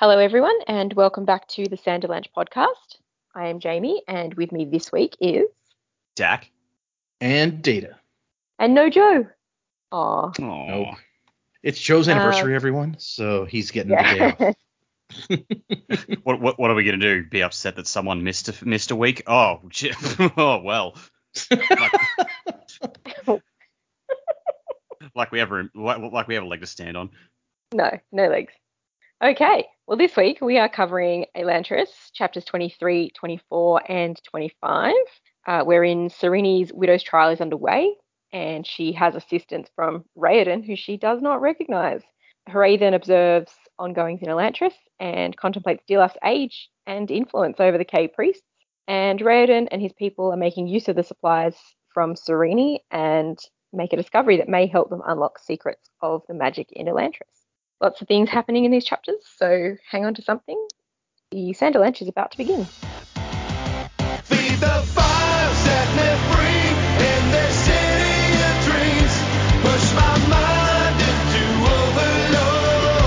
Hello, everyone, and welcome back to the Sanderlanche podcast. I am Jamie, and with me this week is Dac. and Data. and no Joe. Aw, Oh, Nope. It's Joe's uh, anniversary, everyone, so he's getting the day off. what, what what are we gonna do? Be upset that someone missed a, missed a week? Oh, gee- oh well. Like, like we have a like, like we have a leg to stand on. no, no legs. Okay, well, this week we are covering Elantris, chapters 23, 24, and 25, uh, wherein Sarene's widow's trial is underway, and she has assistance from Raoden, who she does not recognize. Hrathen observes ongoings in Elantris and contemplates Dilaf's age and influence over the K priests. And Raoden and his people are making use of the supplies from Sarene and make a discovery that may help them unlock secrets of the magic in Elantris. Lots of things happening in these chapters, so hang on to something. The Sanderlanche is about to begin. Feed the fire, set me free in this city of dreams. Push my mind into overload.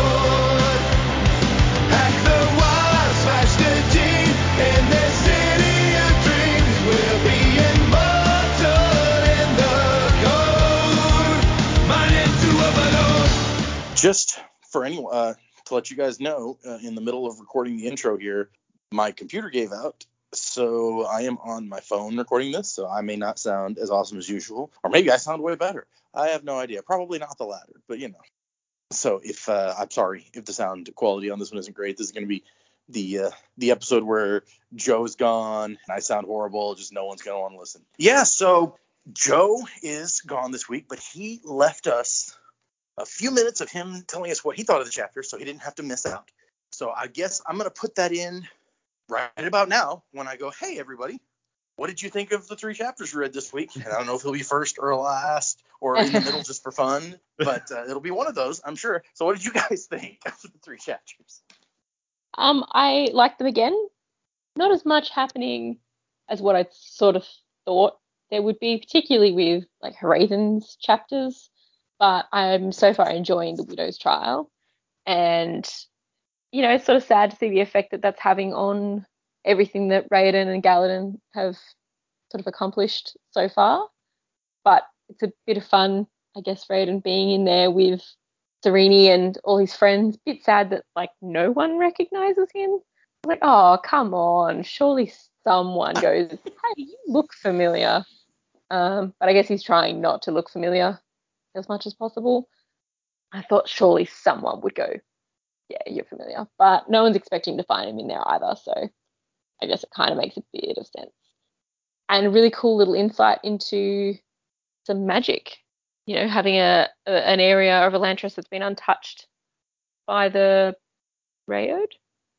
Hack the wire, smash the gene in this city of dreams. We'll be immortal in the code. Mind into overload. just for anyone uh, to let you guys know, uh, in the middle of recording the intro here, my computer gave out. So I am on my phone recording this, so I may not sound as awesome as usual, or maybe I sound way better. I have no idea. Probably not the latter, but you know. So if uh, I'm sorry if the sound quality on this one isn't great, this is going to be the uh, the episode where Joe's gone and I sound horrible. Just no one's going to want to listen. Yeah. So Joe is gone this week, but he left us a few minutes of him telling us what he thought of the chapter so he didn't have to miss out. So I guess I'm going to put that in right about now when I go, hey, everybody, what did you think of the three chapters we read this week? And I don't know if he'll be first or last or in the middle just for fun, but uh, it'll be one of those, I'm sure. So what did you guys think of the three chapters? Um, I like them again. Not as much happening as what I sort of thought there would be, particularly with like Hrathen's chapters. But I'm so far enjoying the Widow's Trial, and you know, it's sort of sad to see the effect that that's having on everything that Raoden and Galladon have sort of accomplished so far. But it's a bit of fun, I guess, Raoden being in there with Sarene and all his friends. Bit sad that like no one recognizes him. Like, oh, come on. Surely someone goes, hey, you look familiar. Um, but I guess he's trying not to look familiar as much as possible. I thought surely someone would go, yeah, you're familiar. But no one's expecting to find him in there either. So I guess it kind of makes a bit of sense. And a really cool little insight into some magic. You know, having a, a an area of Elantris that's been untouched by the Reod?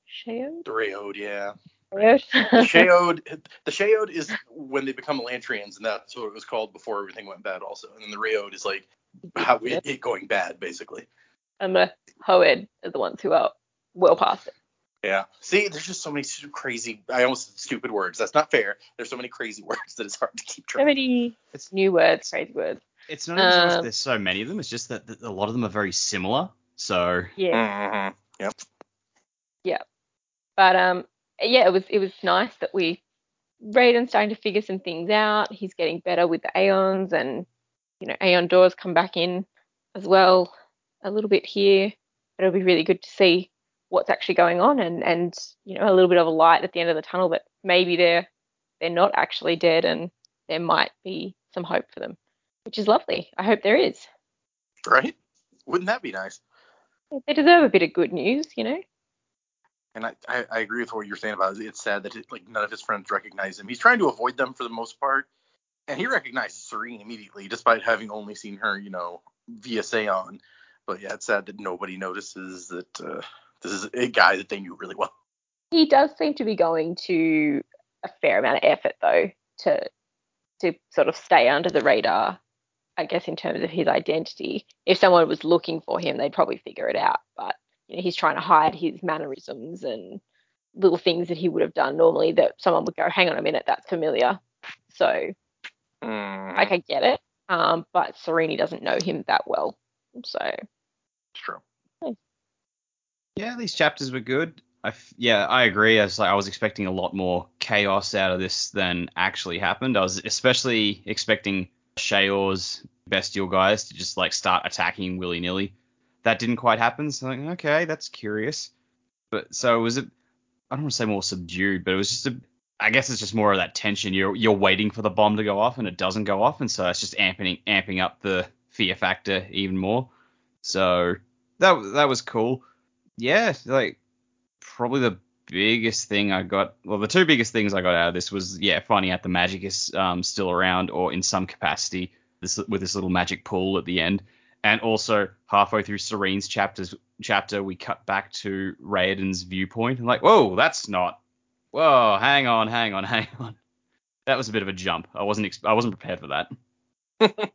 Shaod? The Reod, yeah. Reod? The Shaod, the Shaod is when they become Elantrians, and that's what it was called before everything went bad, also. And then the Reod is like how it, it going bad, basically. and the Hoed are the ones who are well past it. Yeah. See, there's just so many crazy. I almost said stupid words. That's not fair. There's so many crazy words that it's hard to keep track. So track. many It's new words, crazy words. it's not even so Um, there's so many of them. It's just that, that a lot of them are very similar. So Yeah. Mhm. Yep. But um, yeah, it was it was nice that we Raoden's starting to figure some things out. He's getting better with the Aons, and you know, AonDor come back in as well a little bit here. But It'll be really good to see what's actually going on, and and you know, a little bit of a light at the end of the tunnel that maybe they're they're not actually dead, and there might be some hope for them, which is lovely. I hope there is. Right? Wouldn't that be nice? They deserve a bit of good news, you know. And I, I, I agree with what you're saying about it. It's sad that it, like none of his friends recognize him. He's trying to avoid them for the most part, and he recognizes Sarene immediately, despite having only seen her, you know, via Seon. But yeah, it's sad that nobody notices that uh, this is a guy that they knew really well. he does seem to be going to a fair amount of effort though to to sort of stay under the radar i guess in terms of his identity if someone was looking for him they'd probably figure it out but you know he's trying to hide his mannerisms and little things that he would have done normally that someone would go hang on a minute that's familiar so like i get it um but Sarene doesn't know him that well so It's true. Yeah, these chapters were good. I f- yeah, I agree. I was like, I was expecting a lot more chaos out of this than actually happened. I was especially expecting Shaor's bestial guys to just like start attacking willy nilly. That didn't quite happen. So like, okay, that's curious. But so was it I don't want to say more subdued, but it was just a, I guess it's just more of that tension. You're you're waiting for the bomb to go off and it doesn't go off, and so it's just amping amping up the fear factor even more. So that that was cool. Yeah, like probably the biggest thing I got, well, the two biggest things I got out of this was, yeah, finding out the magic is um, still around or in some capacity this, with this little magic pool at the end. And also halfway through Sarene's chapters chapter, we cut back to Raoden's viewpoint and like, whoa, that's not. Whoa, hang on, hang on, hang on. That was a bit of a jump. I wasn't ex- I wasn't prepared for that.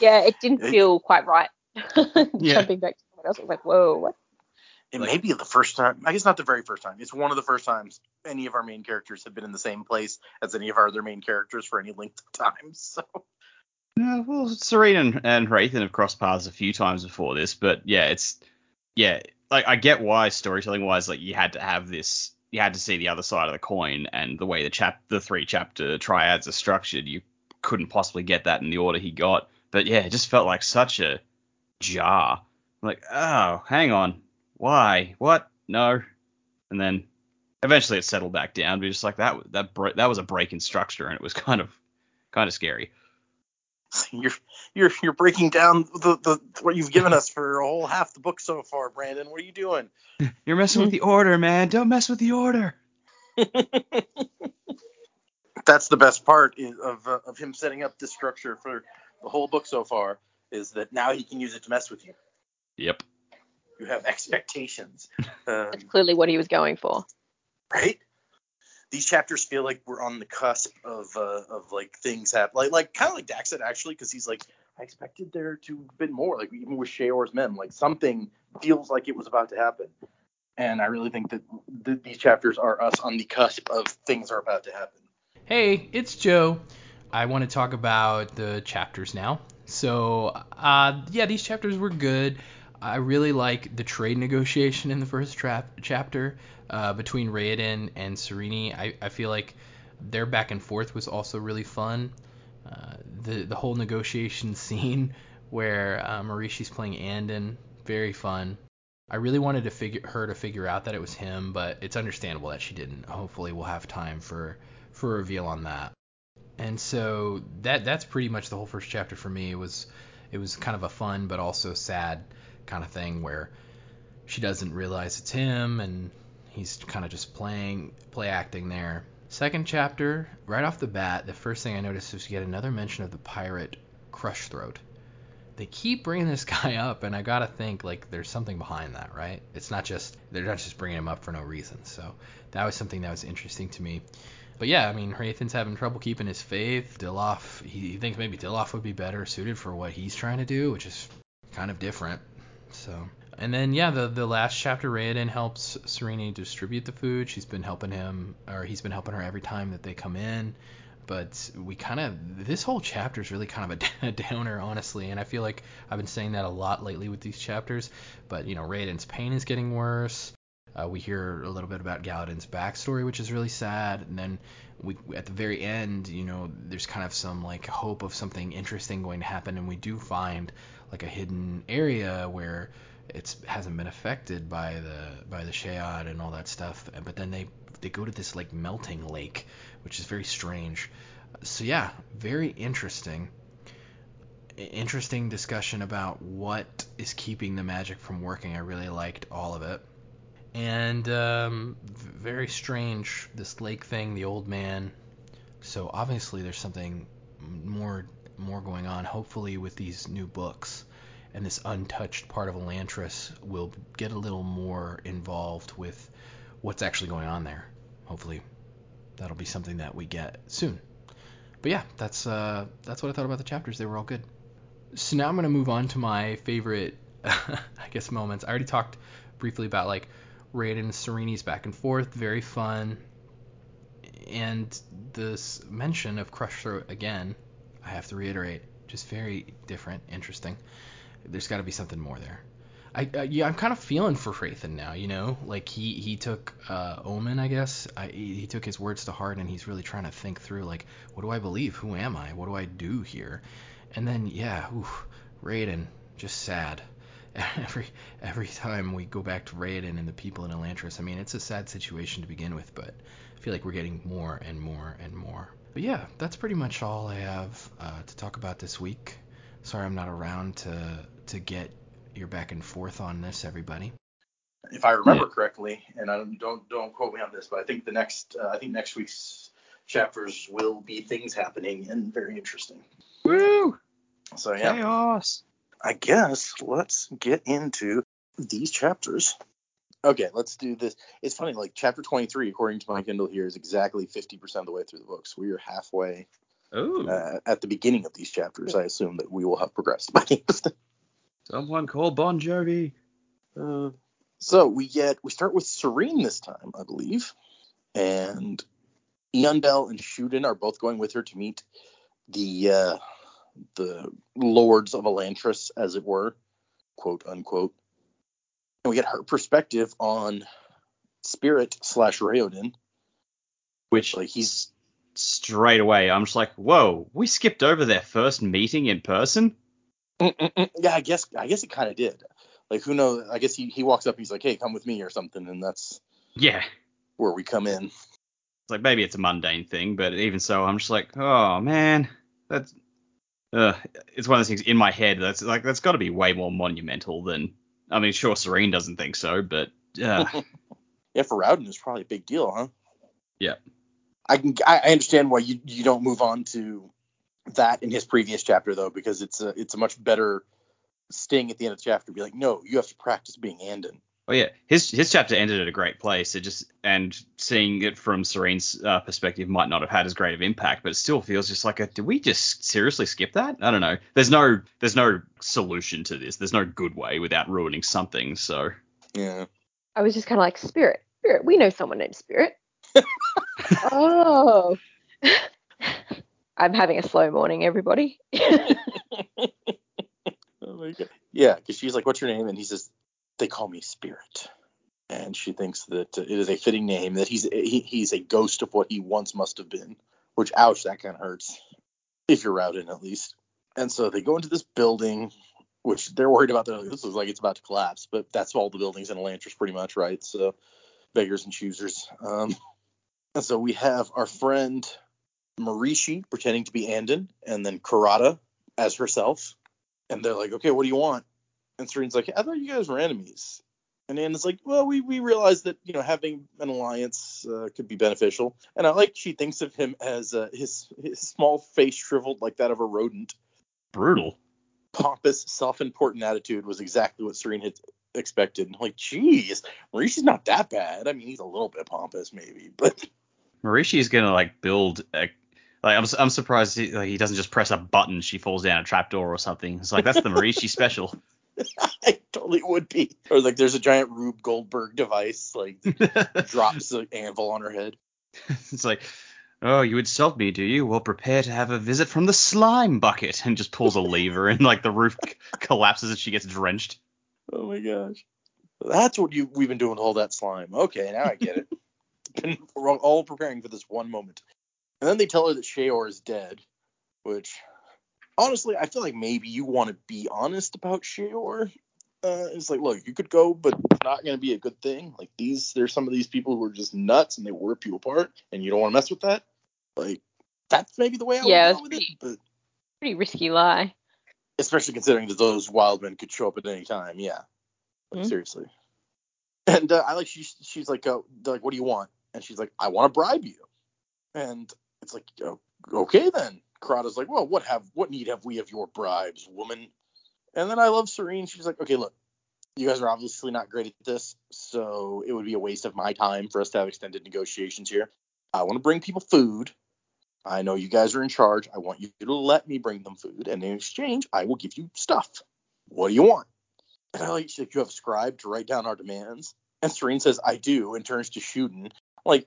Yeah, it didn't feel quite right. Yeah. Jumping back to someone else, I was like, whoa, what? It Like- may be the first time. I guess not the very first time. It's one of the first times any of our main characters have been in the same place as any of our other main characters for any length of time. So No, well, Sarene and, and have crossed paths a few times before this, but yeah, it's yeah, like I get why storytelling wise, like you had to have this, you had to see the other side of the coin, and the way the chap, the three chapter triads are structured, you couldn't possibly get that in the order he got. But yeah, it just felt like such a jar. Like, oh, hang on, why, what, no, and then eventually it settled back down. But just like that, that that was a break in structure, and it was kind of kind of scary. you're you're you're breaking down the, the what you've given us for a whole half the book so far, Brandon. What are you doing? You're messing with the order, man. Don't mess with the order. That's the best part of uh, of him setting up this structure for the whole book so far is that now he can use it to mess with you. Yep. You have expectations, um, That's clearly what he was going for. right? These chapters feel like we're on the cusp of uh, of like things happen, like like kind of like Dax said actually, because he's like, I expected there to have been more, like even with Shaor's mem, like something feels like it was about to happen, and I really think that th- these chapters are us on the cusp of things are about to happen. Hey, it's Joe. I want to talk about the chapters now. So, uh, yeah, these chapters were good. I really like the trade negotiation in the first tra- chapter uh, between Raoden and Sarene. I, I feel like their back and forth was also really fun. Uh, the the whole negotiation scene where uh, Mareshe's playing Aanden, very fun. I really wanted to figure her to figure out that it was him, but it's understandable that she didn't. Hopefully, we'll have time for for a reveal on that. And so that that's pretty much the whole first chapter for me. It was it was kind of a fun but also sad kind of thing where she doesn't realize it's him and he's kind of just playing play acting there. Second chapter, right off the bat, the first thing I noticed was yet another mention of the pirate Crush Throat. They keep bringing this guy up, and I gotta think like there's something behind that, right? It's not just they're not just bringing him up for no reason. So that was something that was interesting to me. But yeah, I mean, Hrathen's having trouble keeping his faith. Dilaf, he, he thinks maybe Dilaf would be better suited for what he's trying to do, which is kind of different. So, and then yeah, the the last chapter, Raoden helps Sarene distribute the food. She's been helping him, or he's been helping her every time that they come in. But we kind of this whole chapter is really kind of a, a downer, honestly. And I feel like I've been saying that a lot lately with these chapters. But you know, Raoden's pain is getting worse. Uh, we hear a little bit about Galladon's backstory, which is really sad, and then we at the very end, you know, there's kind of some like hope of something interesting going to happen, and we do find like a hidden area where it hasn't been affected by the by the Shaod and all that stuff, but then they they go to this like melting lake, which is very strange. So yeah, very interesting. Interesting discussion about what is keeping the magic from working. I really liked all of it and um, very strange this lake thing the old man so obviously there's something more more going on hopefully with these new books and this untouched part of Elantris will get a little more involved with what's actually going on there. Hopefully that'll be something that we get soon. But yeah that's uh, that's what I thought about the chapters. They were all good. So now I'm gonna move on to my favorite I guess moments. I already talked briefly about like Raoden and Sarene's back and forth, very fun. And this mention of Crush Throat again, I have to reiterate, just very different, interesting. There's got to be something more there. I, I yeah, I'm kind of feeling for Hrathen now, you know, like he he took uh, Omin, I guess. I, he he took his words to heart, and he's really trying to think through, like, what do I believe? Who am I? What do I do here? And then yeah, oof, Raoden, just sad. Every every time we go back to Raoden and the people in Elantris, I mean, it's a sad situation to begin with, but I feel like we're getting more and more and more. But yeah, that's pretty much all I have uh, to talk about this week. Sorry I'm not around to to get your back and forth on this, everybody. If I remember correctly, and I don't don't don't quote me on this, but I think the next uh, I think next week's chapters will be things happening and very interesting. Woo! So yeah, Chaos. I guess let's get into these chapters. Okay, let's do this. It's funny, like chapter 23, according to my Kindle here, is exactly 50% of the way through the books. We are halfway uh, at the beginning of these chapters. I assume that we will have progressed by the end someone call Bon Jovi. Uh, so we get we start with Sarene this time, I believe, and Eondel and Shuden are both going with her to meet the uh, the lords of Elantris, as it were, quote unquote. And we get her perspective on Spirit slash Raoden, Which like he's straight away, I'm just like, whoa, we skipped over their first meeting in person. Mm-mm-mm. yeah, I guess I guess it kind of did. Like who knows? I guess he he walks up, he's like, hey, come with me or something, and that's Yeah. where we come in. It's like maybe it's a mundane thing, but even so, I'm just like, oh man, that's uh, it's one of those things in my head that's like that's got to be way more monumental than I mean, sure, Sarene doesn't think so, but uh, Yeah, for Raoden it's probably a big deal, huh? Yeah. I can I I understand why you you don't move on to that in his previous chapter though, because it's a it's a much better sting at the end of the chapter. Be like, no, you have to practice being Aanden. oh yeah, his his chapter ended at a great place. It just and seeing it from Sarene's uh, perspective might not have had as great of impact, but it still feels just like a did we just seriously skip that? I don't know. There's no there's no solution to this. There's no good way without ruining something. So Yeah. I was just kind of like, Spirit, Spirit. We know someone named Spirit. oh. I'm having a slow morning, everybody. Oh my god. Yeah, because she's like, "What's your name?" And he says, "They call me Spirit." And she thinks that it is a fitting name that he's he, he's a ghost of what he once must have been. Which, ouch, that kind of hurts. If you're Raoden, at least. And so they go into this building, which they're worried about. They're like, this looks like it's about to collapse, but that's all the buildings in Elantris, pretty much, right? So beggars and choosers. Um, so we have our friend Mareshe pretending to be Aanden, and then Karata as herself. And they're like, okay, what do you want? And Sarene's like, I thought you guys were enemies. And Aanden's like, well, we, we realized that, you know, having an alliance uh, could be beneficial. And I like she thinks of him as uh, his, his small face shriveled like that of a rodent. brutal. Pompous, self-important attitude was exactly what Sarene had expected. Like, geez, Mareshe's not that bad. I mean, he's a little bit pompous maybe, but Mareshe's gonna like build a like I'm I'm surprised he, like, he doesn't just press a button she falls down a trapdoor or something. It's like that's the Mareshe special. I totally would be. Or like there's a giant Rube Goldberg device, like drops an anvil on her head. it's like, oh, you insult me, do you? Well, prepare to have a visit from the slime bucket, and just pulls a lever, and like the roof c- collapses and she gets drenched. Oh my gosh. That's what you we've been doing hold that slime. Okay, now I get it. been all preparing for this one moment. And then they tell her that Shaor is dead, which honestly, I feel like maybe you want to be honest about Shaor. Uh, it's like, look, you could go, but it's not going to be a good thing. Like these, there's some of these people who are just nuts and they rip you apart, and you don't want to mess with that. Like that's maybe the way I Yeah, would go with it, but Pretty risky lie. especially considering that those wild men could show up at any time. Yeah, like, Mhm. seriously. And uh, I like she's she's like, uh, like, what do you want? And she's like, I want to bribe you. And it's like, okay then. Karata's like, well, what have what need have we of your bribes, woman? And then I love Sarene. She's like, okay, look, you guys are obviously not great at this, so it would be a waste of my time for us to have extended negotiations here. I want to bring people food. I know you guys are in charge. I want you to let me bring them food, and in exchange, I will give you stuff. What do you want? And I like, she's like, you have a scribe to write down our demands. And Sarene says, I do, and turns to Shuden. Like,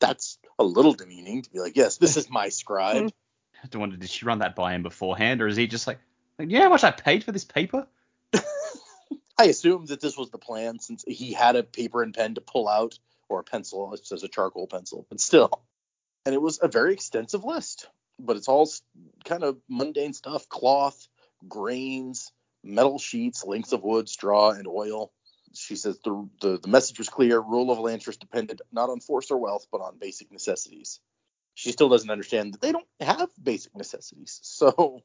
that's a little demeaning to be like, yes, this is my scribe. I don't wonder, did she run that by him beforehand, or is he just like, like, you know how much I paid for this paper? I assume that this was the plan since he had a paper and pen to pull out, or a pencil. It says a charcoal pencil, but still. And it was a very extensive list, but it's all kind of mundane stuff: cloth, grains, metal sheets, lengths of wood, straw, and oil. She says the, the the message was clear. Rule of Elantris depended not on force or wealth, but on basic necessities. She still doesn't understand that they don't have basic necessities. So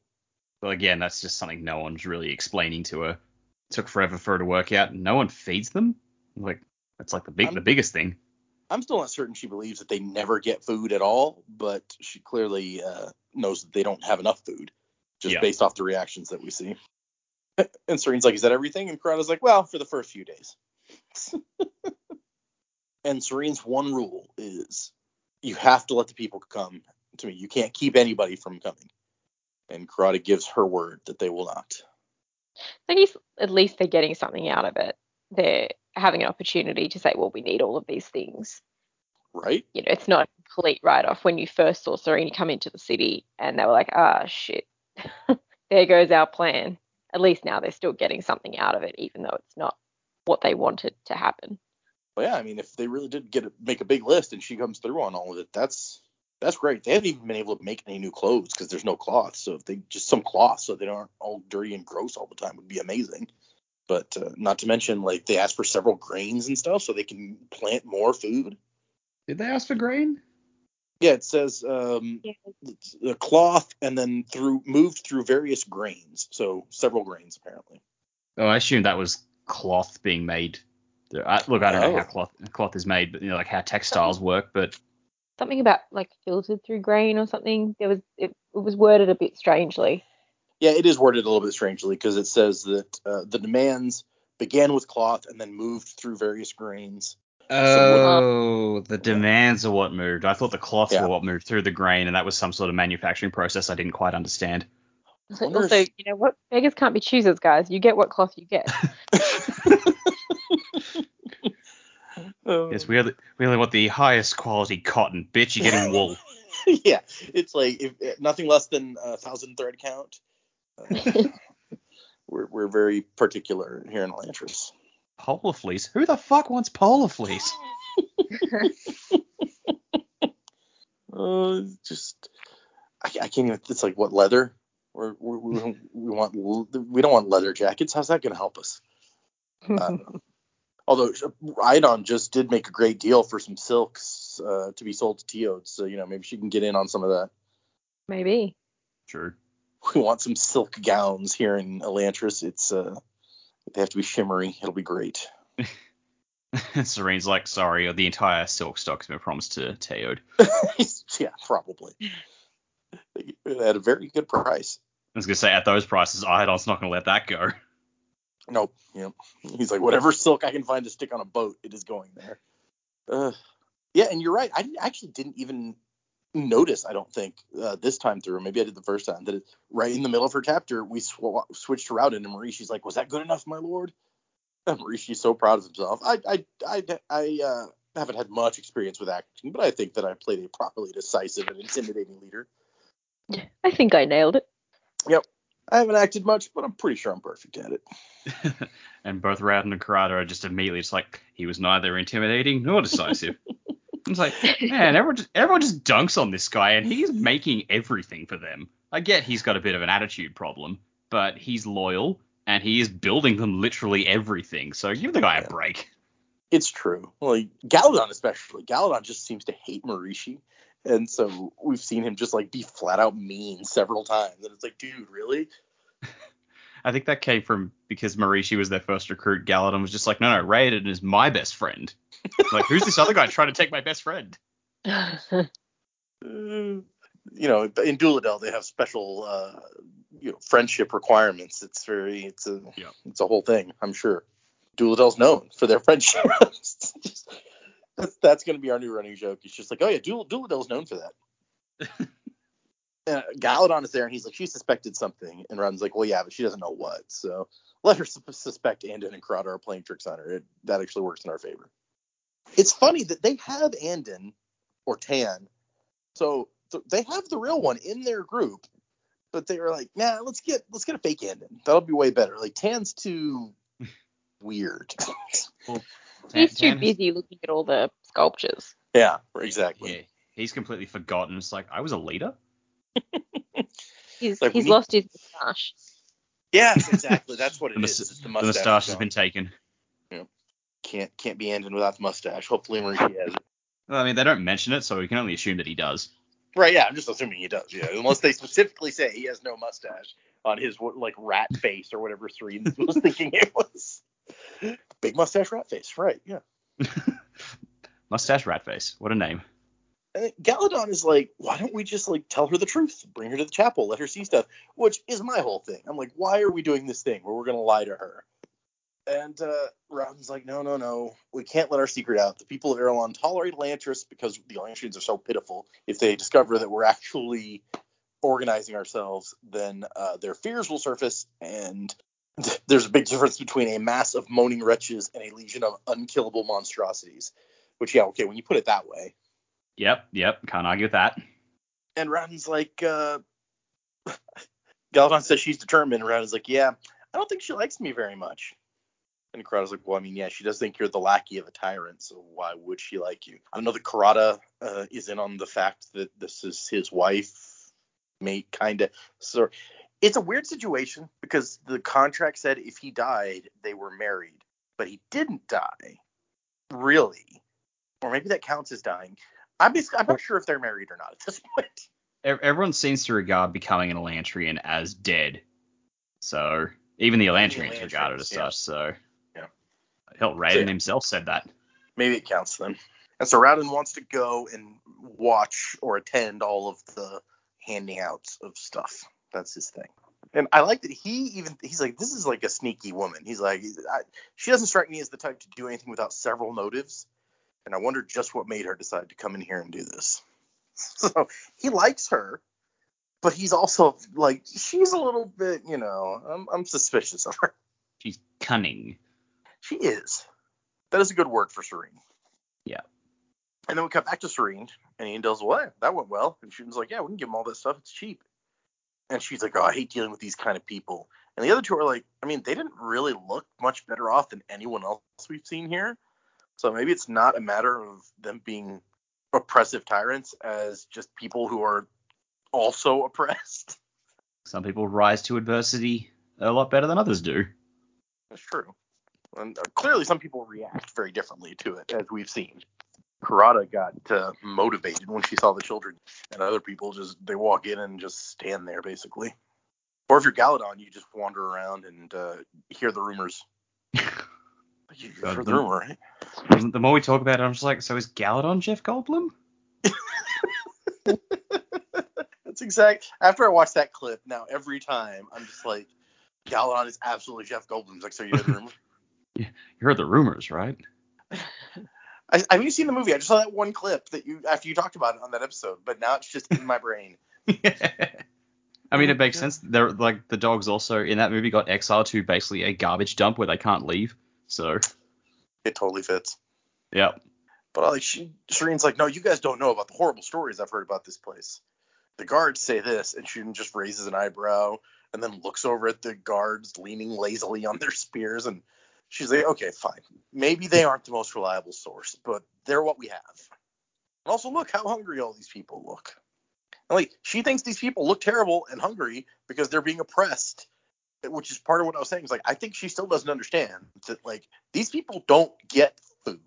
Well, again, that's just something no one's really explaining to her. took forever for her to work out. No one feeds them. Like that's like the big, I'm- the biggest thing. I'm still not certain she believes that they never get food at all, but she clearly uh, knows that they don't have enough food, just Yeah. based off the reactions that we see. And Sarene's like, "Is that everything?" And Karata's like, "Well, for the first few days." and Sarene's one rule is, you have to let the people come to me. You can't keep anybody from coming. And Karada gives her word that they will not. I guess at least they're getting something out of it. They're having an opportunity to say, well, we need all of these things. Right? You know, it's not a complete write off. When you first saw Serena come into the city and they were like, ah, shit, there goes our plan. At least now they're still getting something out of it, even though it's not what they wanted to happen. Well, yeah, I mean, if they really did get a, make a big list and she comes through on all of it, that's that's great. They haven't even been able to make any new clothes because there's no cloth. So if they just some cloth so they aren't all dirty and gross all the time would be amazing. But uh, not to mention, like they asked for several grains and stuff so they can plant more food. Did they ask for grain? Yeah, it says um, Yeah. the cloth and then through moved through various grains. So several grains apparently. Oh, I assume that was cloth being made. I, look, I don't know Oh. how cloth cloth is made, but you know, like how textiles work. But Something about like filtered through grain or something. There was it, it was worded a bit strangely. Yeah, it is worded a little bit strangely because it says that uh, the demands began with cloth and then moved through various grains. Oh, the demands are what moved. I thought the cloths Yeah. were what moved through the grain, and that was some sort of manufacturing process I didn't quite understand. Also, also, if- you know what? Beggars can't be choosers, guys. You get what cloth you get. Uh, Yes, we really, we only want the highest quality cotton. Bitch, you're getting wool. yeah, it's like if, if nothing less than a thousand thread count. Uh, we're we're very particular here in Elantris. Polar fleece? Who the fuck wants polar fleece? Uh, just I, I can't even. It's like what leather? Or we, we, don't- we want we don't want leather jackets. How's that going to help us? Uh, although Iadon just did make a great deal for some silks uh, to be sold to Teodes, so you know maybe she can get in on some of that. Maybe. Sure. We want some silk gowns here in Elantris. It's uh, they have to be shimmery. It'll be great. Sarene's like, sorry, the entire silk stock's been promised to Teod. yeah, probably. At a very good price. I was gonna say at those prices, Iadon's not gonna let that go. Nope. Yep. He's like, whatever silk I can find to stick on a boat, it is going there. Uh, yeah, and you're right. I actually didn't even notice. I don't think uh, this time through. Maybe I did the first time. That it, right in the middle of her chapter, we sw- switched her out, and Marie, she's like, "Was that good enough, my lord?" And Marie, she's so proud of himself. I, I, I, I uh, haven't had much experience with acting, but I think that I played a properly decisive and intimidating leader. I think I nailed it. Yep. I haven't acted much, but I'm pretty sure I'm perfect at it. and both Raoden and Karata are just immediately just like, he was neither intimidating nor decisive. it's like, man, everyone just everyone just dunks on this guy, and he's making everything for them. I get he's got a bit of an attitude problem, but he's loyal and he is building them literally everything. So give the guy a break. It's true. Like Galladon especially. Galladon just seems to hate Mareshe. And so we've seen him just like be flat out mean several times. And it's like, dude, really? I think that came from because Mareshe was their first recruit. Galladon was just like, no, no, Raoden is my best friend. Like, who's this other guy trying to take my best friend? Uh, you know, in Duladel they have special uh you know friendship requirements. It's very it's a Yeah. it's a whole thing, I'm sure. Duladel's known for their friendship. Just- that's that's gonna be our new running joke. It's just like, oh yeah, Dul- Duladel's known for that. and Galladon is there, and he's like, she suspected something, and Ron's like, well, yeah, but she doesn't know what. So let her sus- suspect Aanden and Crowder are playing tricks on her. It, that actually works in our favor. It's funny that they have Aanden or Taan, so th- they have the real one in their group, but they were like, nah, let's get let's get a fake Aanden. That'll be way better. Like Taan's too weird. He's too Taan- busy looking at all the sculptures. yeah, exactly. Yeah, he's completely forgotten. It's like I was a leader. He's Like, he's need- lost his moustache. Yes, exactly. That's what it The, is. mus- It's the the mustache. has gone. been taken. Can't can't be ending without the mustache. Hopefully Marie has it. Well, I mean, they don't mention it, so we can only assume that he does. Right, yeah, I'm just assuming he does, yeah. Unless they specifically say he has no mustache on his like rat face or whatever Serene was thinking it was. Big mustache rat face, right, yeah. Mustache rat face. What a name. And Galladon is like, why don't we just like tell her the truth? Bring her to the chapel, let her see stuff. Which is my whole thing. I'm like, why are we doing this thing where we're gonna lie to her? And uh Robin's like, no, no, no, we can't let our secret out. The people of Arelon tolerate Elantris because the Elantrians are so pitiful. If they discover that we're actually organizing ourselves, then uh, their fears will surface, and there's a big difference between a mass of moaning wretches and a legion of unkillable monstrosities. Which, yeah, okay, when you put it that way. Yep, yep. Can't argue with that. And Raoden's like, uh, Galladon says she's determined. And like, yeah, I don't think she likes me very much. And Karata's like, well, I mean, yeah, she does think you're the lackey of a tyrant, so why would she like you? I don't know that Karada uh, is in on the fact that this is his wife, mate, kind of. So it's a weird situation because the contract said if he died, they were married, but he didn't die, really. Or maybe that counts as dying. I'm, basically, I'm not sure if they're married or not at this point. Everyone seems to regard becoming an Elantrian as dead. So even the Elantrians regard it as yeah. such. So. Hell, Raoden So, himself said that. maybe it counts then. And so Raoden wants to go and watch or attend all of the handing outs of stuff. That's his thing. And I like that he even he's like this is like a sneaky woman. He's like I, she doesn't strike me as the type to do anything without several motives. And I wonder just what made her decide to come in here and do this. So he likes her, but he's also like she's a little bit, you know, I'm I'm suspicious of her. She's cunning. She is. That is a good word for Sarene. Yeah. And then we come back to Sarene, and Ian does what? That went well. And Shuden's like, yeah, we can give him all that stuff. It's cheap. And she's like, oh, I hate dealing with these kind of people. And the other two are like, I mean, they didn't really look much better off than anyone else we've seen here. So maybe it's not a matter of them being oppressive tyrants as just people who are also oppressed. Some people rise to adversity a lot better than others do. That's true. And uh, clearly, some people react very differently to it, as we've seen. Karata got uh, motivated when she saw the children, and other people just they walk in and just stand there basically. Or if you're Galladon, you just wander around and uh, hear the rumors. You Uh, heard the- the rumor, right? The the more we talk about it, I'm just like, so is Galladon Jeff Goldblum? That's exact. After I watched that clip, now every time I'm just like, Galladon is absolutely Jeff Goldblum's. Like, so you heard the rumor? You heard the rumors, right? I, I haven't seen the movie. I just saw that one clip that you after you talked about it on that episode, but now it's just in my brain. I mean, it makes sense. They're like the dogs also in that movie got exiled to basically a garbage dump where they can't leave. So, It totally fits. yeah. But uh, like she, Sarene's like, no, you guys don't know about the horrible stories I've heard about this place. The guards say this, and Shun just raises an eyebrow and then looks over at the guards leaning lazily on their spears, and she's like, okay, fine, maybe they aren't the most reliable source, but they're what we have. And also, look how hungry all these people look. And like she thinks these people look terrible and hungry because they're being oppressed, which is part of what I was saying. Is like I think she still doesn't understand that like these people don't get food.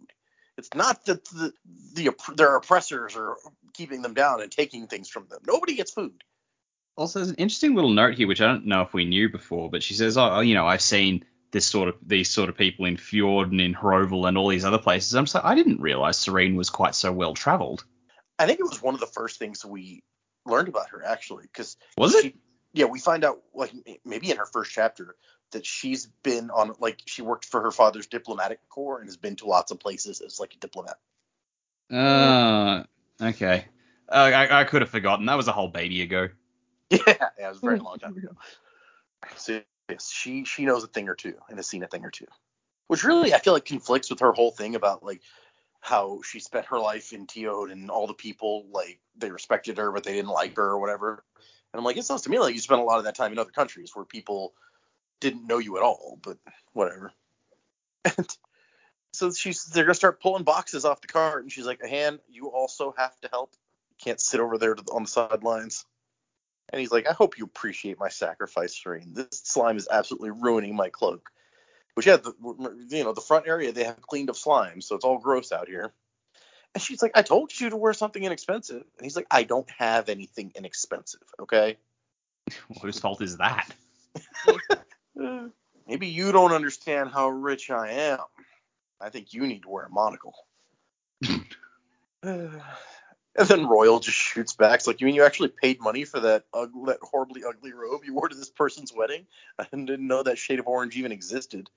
It's not that the, the their oppressors are keeping them down and taking things from them. Nobody gets food. Also, there's an interesting little note here, which I don't know if we knew before, but she says, "Oh, you know, I've seen this sort of these sort of people in Fjord and in Hrovell and all these other places." I'm just like, I didn't realize Sarene was quite so well traveled. I think it was one of the first things we learned about her actually, because Was it? yeah, we find out like maybe in her first chapter that she's been on like she worked for her father's diplomatic corps and has been to lots of places as like a diplomat. Uh, okay. Uh, I, I could have forgotten. That was a whole baby ago. Yeah, yeah, it was a very long time ago. So yes, she she knows a thing or two and has seen a thing or two, which really I feel like conflicts with her whole thing about like how she spent her life in Teod and all the people like they respected her but they didn't like her or whatever. And I'm like, it sounds to me like you spent a lot of that time in other countries where people didn't know you at all, but whatever. And so she's they're gonna start pulling boxes off the cart, and she's like, "Han, you also have to help. You can't sit over there to the, on the sidelines." And he's like, "I hope you appreciate my sacrifice, Sarene. This slime is absolutely ruining my cloak." Which yeah, the, you know, the front area they have cleaned of slime, so it's all gross out here. And she's like, "I told you to wear something inexpensive." And he's like, "I don't have anything inexpensive, okay." Whose fault is that? Maybe you don't understand how rich I am. I think you need to wear a monocle. And then Roial just shoots back. It's like, you mean you actually paid money for that, ugly, that horribly ugly robe you wore to this person's wedding? I didn't know that shade of orange even existed.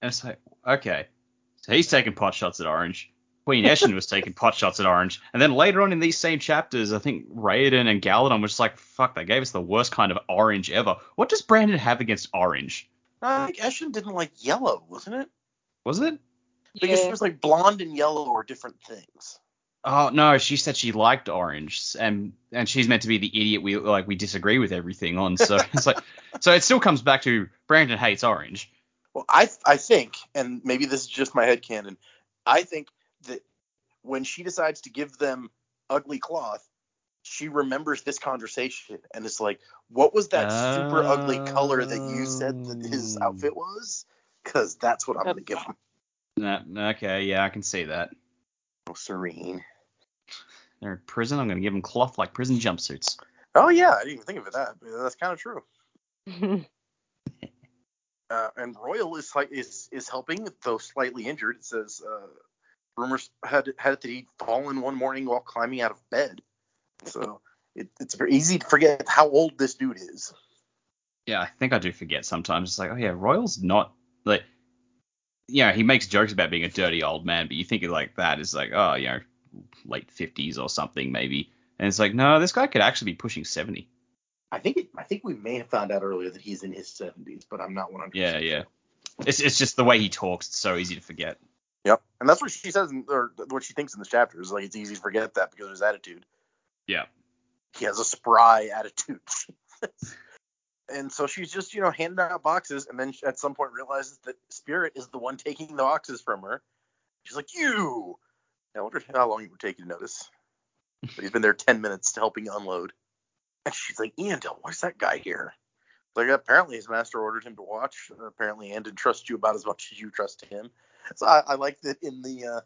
And it's like, okay. So he's taking pot shots at Orange. Queen Eshen was taking pot shots at Orange. And then later on in these same chapters, I think Raoden and Galladon were just like, fuck, they gave us the worst kind of orange ever. What does Brandon have against orange? I think Eshen didn't like yellow, wasn't it? Was it? Because Yeah. it was like blonde and yellow are different things. Oh no, she said she liked orange, and and she's meant to be the idiot we like we disagree with everything on. So it's like, so it still comes back to Brandon hates orange. Well, I I think, and maybe this is just my head canon, I think that when she decides to give them ugly cloth, she remembers this conversation and it's like, what was that super ugly color that you said that his outfit was? Because that's what I'm gonna give him. Nah, okay, yeah, I can see that. Oh, Sarene. They're in prison. I'm gonna give them cloth like prison jumpsuits. Oh yeah, I didn't even think of it that. That's kind of true. Uh, and Roial is like is is helping, though slightly injured. It says uh, rumors had had that he'd fallen one morning while climbing out of bed. So it, it's very easy to forget how old this dude is. Yeah, I think I do forget sometimes. It's like, oh yeah, Roial's not like, yeah, he makes jokes about being a dirty old man, but you think of like that is like, oh, you know, late fifties or something maybe, and it's like, no, this guy could actually be pushing seventy. I think it, I think we may have found out earlier that he's in his 70s, but I'm not 100. Yeah, yeah. It's it's just the way he talks. It's so easy to forget. Yep, and that's what she says, in, or what she thinks in this chapter is like it's easy to forget that because of his attitude. Yeah. He has a spry attitude. and so she's just, you know, handing out boxes, and then at some point realizes that Spirit is the one taking the boxes from her. She's like, "You." I wonder how long it would take you to notice. But he's been there 10 minutes to helping unload. And she's like, Ian, why's that guy here? Like, apparently his master ordered him to watch. Apparently, Ian didn't trust you about as much as you trust him. So I, I like that in the uh,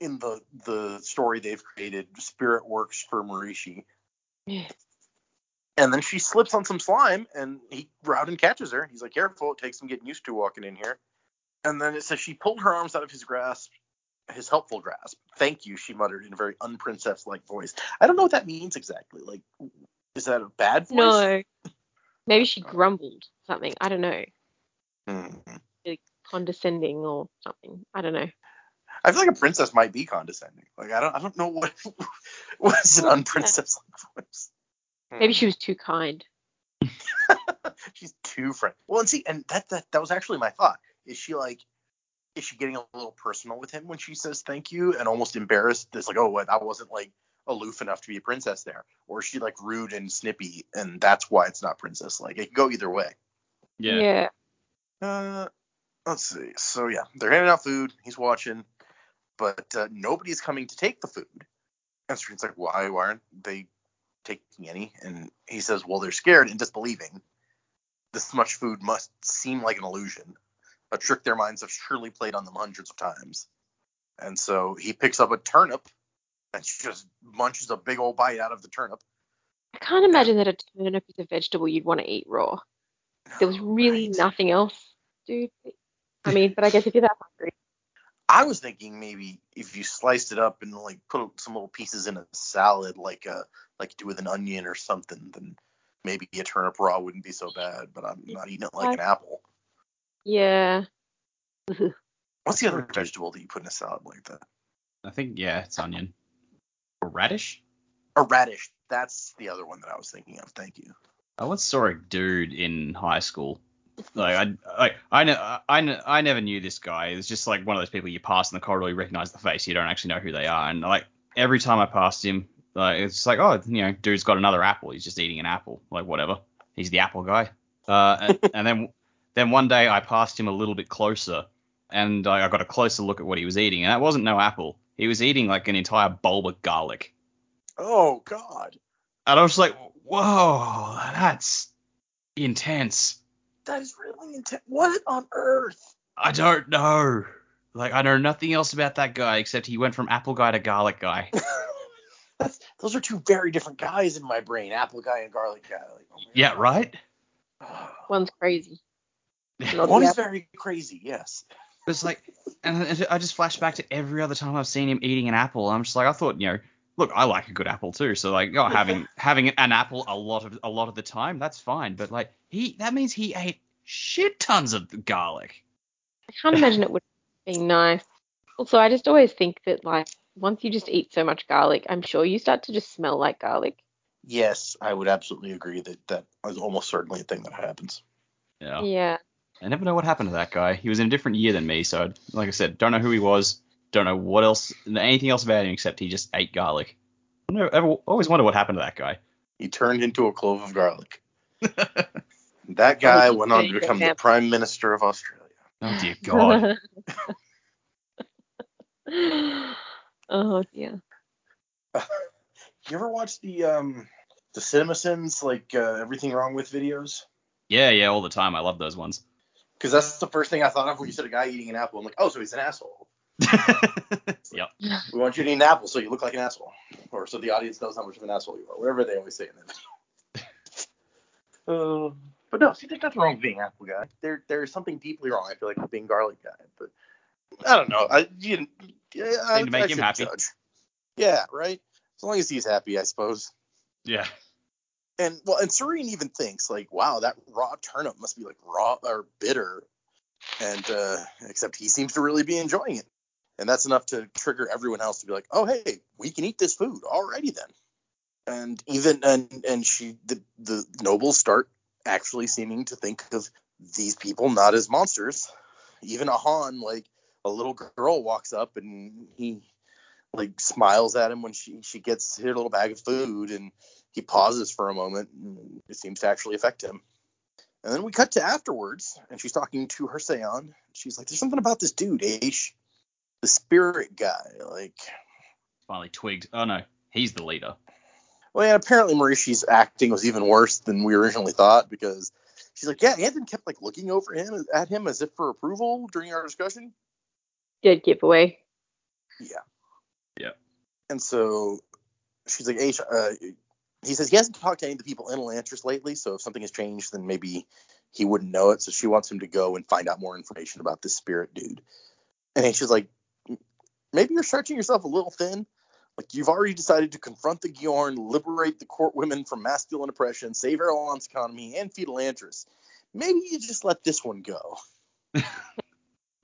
in the the story they've created, Spirit works for Mareshe. Yeah. And then she slips on some slime, and he Raoden catches her. He's like, "Careful! It takes some getting used to walking in here." And then it says she pulled her arms out of his grasp, his helpful grasp. Thank you, she muttered in a very unprincess-like voice. I don't know what that means exactly. Like, is that a bad voice? no. Maybe she grumbled something. I don't know. Hmm. Condescending or something. I don't know. I feel like a princess might be condescending. Like, I don't, I don't know what what is an unprincess-like voice. Maybe she was too kind. She's too friendly. Well, and see, and that, that that was actually my thought. Is she like, is she getting a little personal with him when she says thank you and almost embarrassed? It's like, oh, what? I wasn't like aloof enough to be a princess there, or is she like rude and snippy, and that's why it's not princess like? It can go either way. Yeah. Uh, let's see. So yeah, they're handing out food. He's watching, but uh, nobody's coming to take the food. And Sarene's like, why? Why aren't they taking any? And he says, well, they're scared and disbelieving. This much food must seem like an illusion, a trick their minds have surely played on them hundreds of times. And so he picks up a turnip and she just munches a big old bite out of the turnip. I can't imagine that a turnip is a vegetable you'd want to eat raw. There was really Right. nothing else, dude. I mean, but I guess if you're that hungry, I was thinking maybe if you sliced it up and like put some little pieces in a salad, like a like you do with an onion or something, then maybe a turnip raw wouldn't be so bad. But I'm not eating it like an apple. Yeah. What's the other vegetable that you put in a salad like that? I think yeah, it's onion or radish. A radish. That's the other one that I was thinking of. Thank you. I once saw a dude in high school. Like I, like I, ne- I, ne- I never knew this guy. It was just like one of those people you pass in the corridor, you recognize the face, you don't actually know who they are. And like every time I passed him, like it's like, oh, you know, dude's got another apple. He's just eating an apple, like whatever. He's the apple guy. Uh, and, and then then one day I passed him a little bit closer, and I, I got a closer look at what he was eating, and that wasn't no apple. He was eating like an entire bulb of garlic. Oh God, And I was like, whoa, that's intense. that is really intense. What on earth? I don't know. Like, I know nothing else about that guy except he went from apple guy to garlic guy. That's those are two very different guys in my brain. Apple guy and garlic guy. Like, oh my yeah, right? Oh. One's crazy. Not oh, One is very crazy. Yes. It's like, and I just flash back to every other time I've seen him eating an apple. I'm just like, I thought, you know, look, I like a good apple too. So like, oh, having having an apple a lot of a lot of the time, that's fine. But like, he that means he ate shit tons of garlic. I can't imagine it would be nice. Also, I just always think that like once you just eat so much garlic, I'm sure you start to just smell like garlic. Yes, I would absolutely agree that that is almost certainly a thing that happens. Yeah. Yeah. I never know what happened to that guy. He was in a different year than me, so like I said, don't know who he was, don't know what else, anything else about him except he just ate garlic. I never, ever, always wonder what happened to that guy. He turned into a clove of garlic. That guy went on to become the prime minister of Australia. Oh dear God. oh dear. You ever watch the um the CinemaSins like uh, everything wrong with videos? yeah, yeah, all the time. I love those ones. Because that's the first thing I thought of when you said a guy eating an apple. I'm like, oh, so he's an asshole. yep. We want you to eat an apple so you look like an asshole, or so the audience knows how much of an asshole you are. Whatever they always say in that video. uh, but no, see, there's nothing wrong with being apple guy. There, there's something deeply wrong. I feel like with being garlic guy, but I don't know. I you, yeah, I, Need to make I him happy. Judge. Yeah, right. As long as he's happy, I suppose. Yeah. And well, and Sarene even thinks like, wow, that raw turnip must be like raw or bitter, and uh, except he seems to really be enjoying it, and that's enough to trigger everyone else to be like, oh hey, we can eat this food alrighty then. And even and and she the the nobles start actually seeming to think of these people not as monsters. Even Ahan, like a little girl, walks up and he like smiles at him when she she gets her little bag of food and he pauses for a moment and it seems to actually affect him. And then we cut to afterwards and she's talking to her Seon. She's like, There's something about this dude, Ashe. The spirit guy. Like Finally twigged. Oh no, he's the leader. well yeah, apparently Mareshe's acting was even worse than we originally thought because she's like, Yeah, Anthony kept like looking over him at him as if for approval during our discussion. Dead giveaway. Yeah. Yeah. And so she's like, Ashe, uh, he says he hasn't talked to any of the people in Elantris lately, so if something has changed, then maybe he wouldn't know it. So she wants him to go and find out more information about this spirit dude. And she's like, maybe you're stretching yourself a little thin. Like you've already decided to confront the gyorn, liberate the court women from masculine oppression, save Arelon's economy, and feed Elantris. Maybe you just let this one go.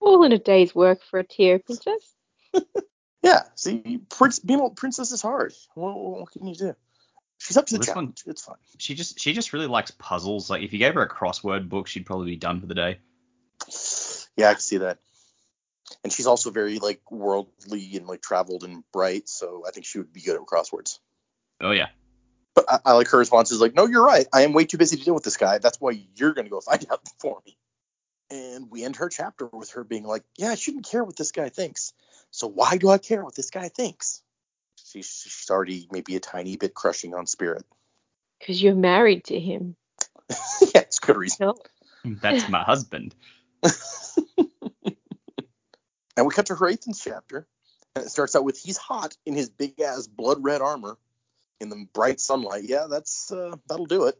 All in a day's work for a tier princess. Yeah, see, Prince, being a princess is hard. What, what can you do? She's up to the This one- challenge. It's fine. She just she just really likes puzzles. Like if you gave her a crossword book, she'd probably be done for the day. Yeah, I can see that. And she's also very like worldly and like traveled and bright, so I think she would be good at crosswords. Oh yeah. But I, I like her response is like, "No, you're right. I am way too busy to deal with this guy. That's why you're gonna go find out for me." And we end her chapter with her being like, "Yeah, I shouldn't care what this guy thinks. So why do I care what this guy thinks?" She's she's already maybe a tiny bit crushing on Spirit. Because you're married to him. yeah, it's good reason. No. That's my husband. And we cut to Hrathen's chapter, and it starts out with he's hot in his big ass blood red armor in the bright sunlight. Yeah, that's uh, that'll do it.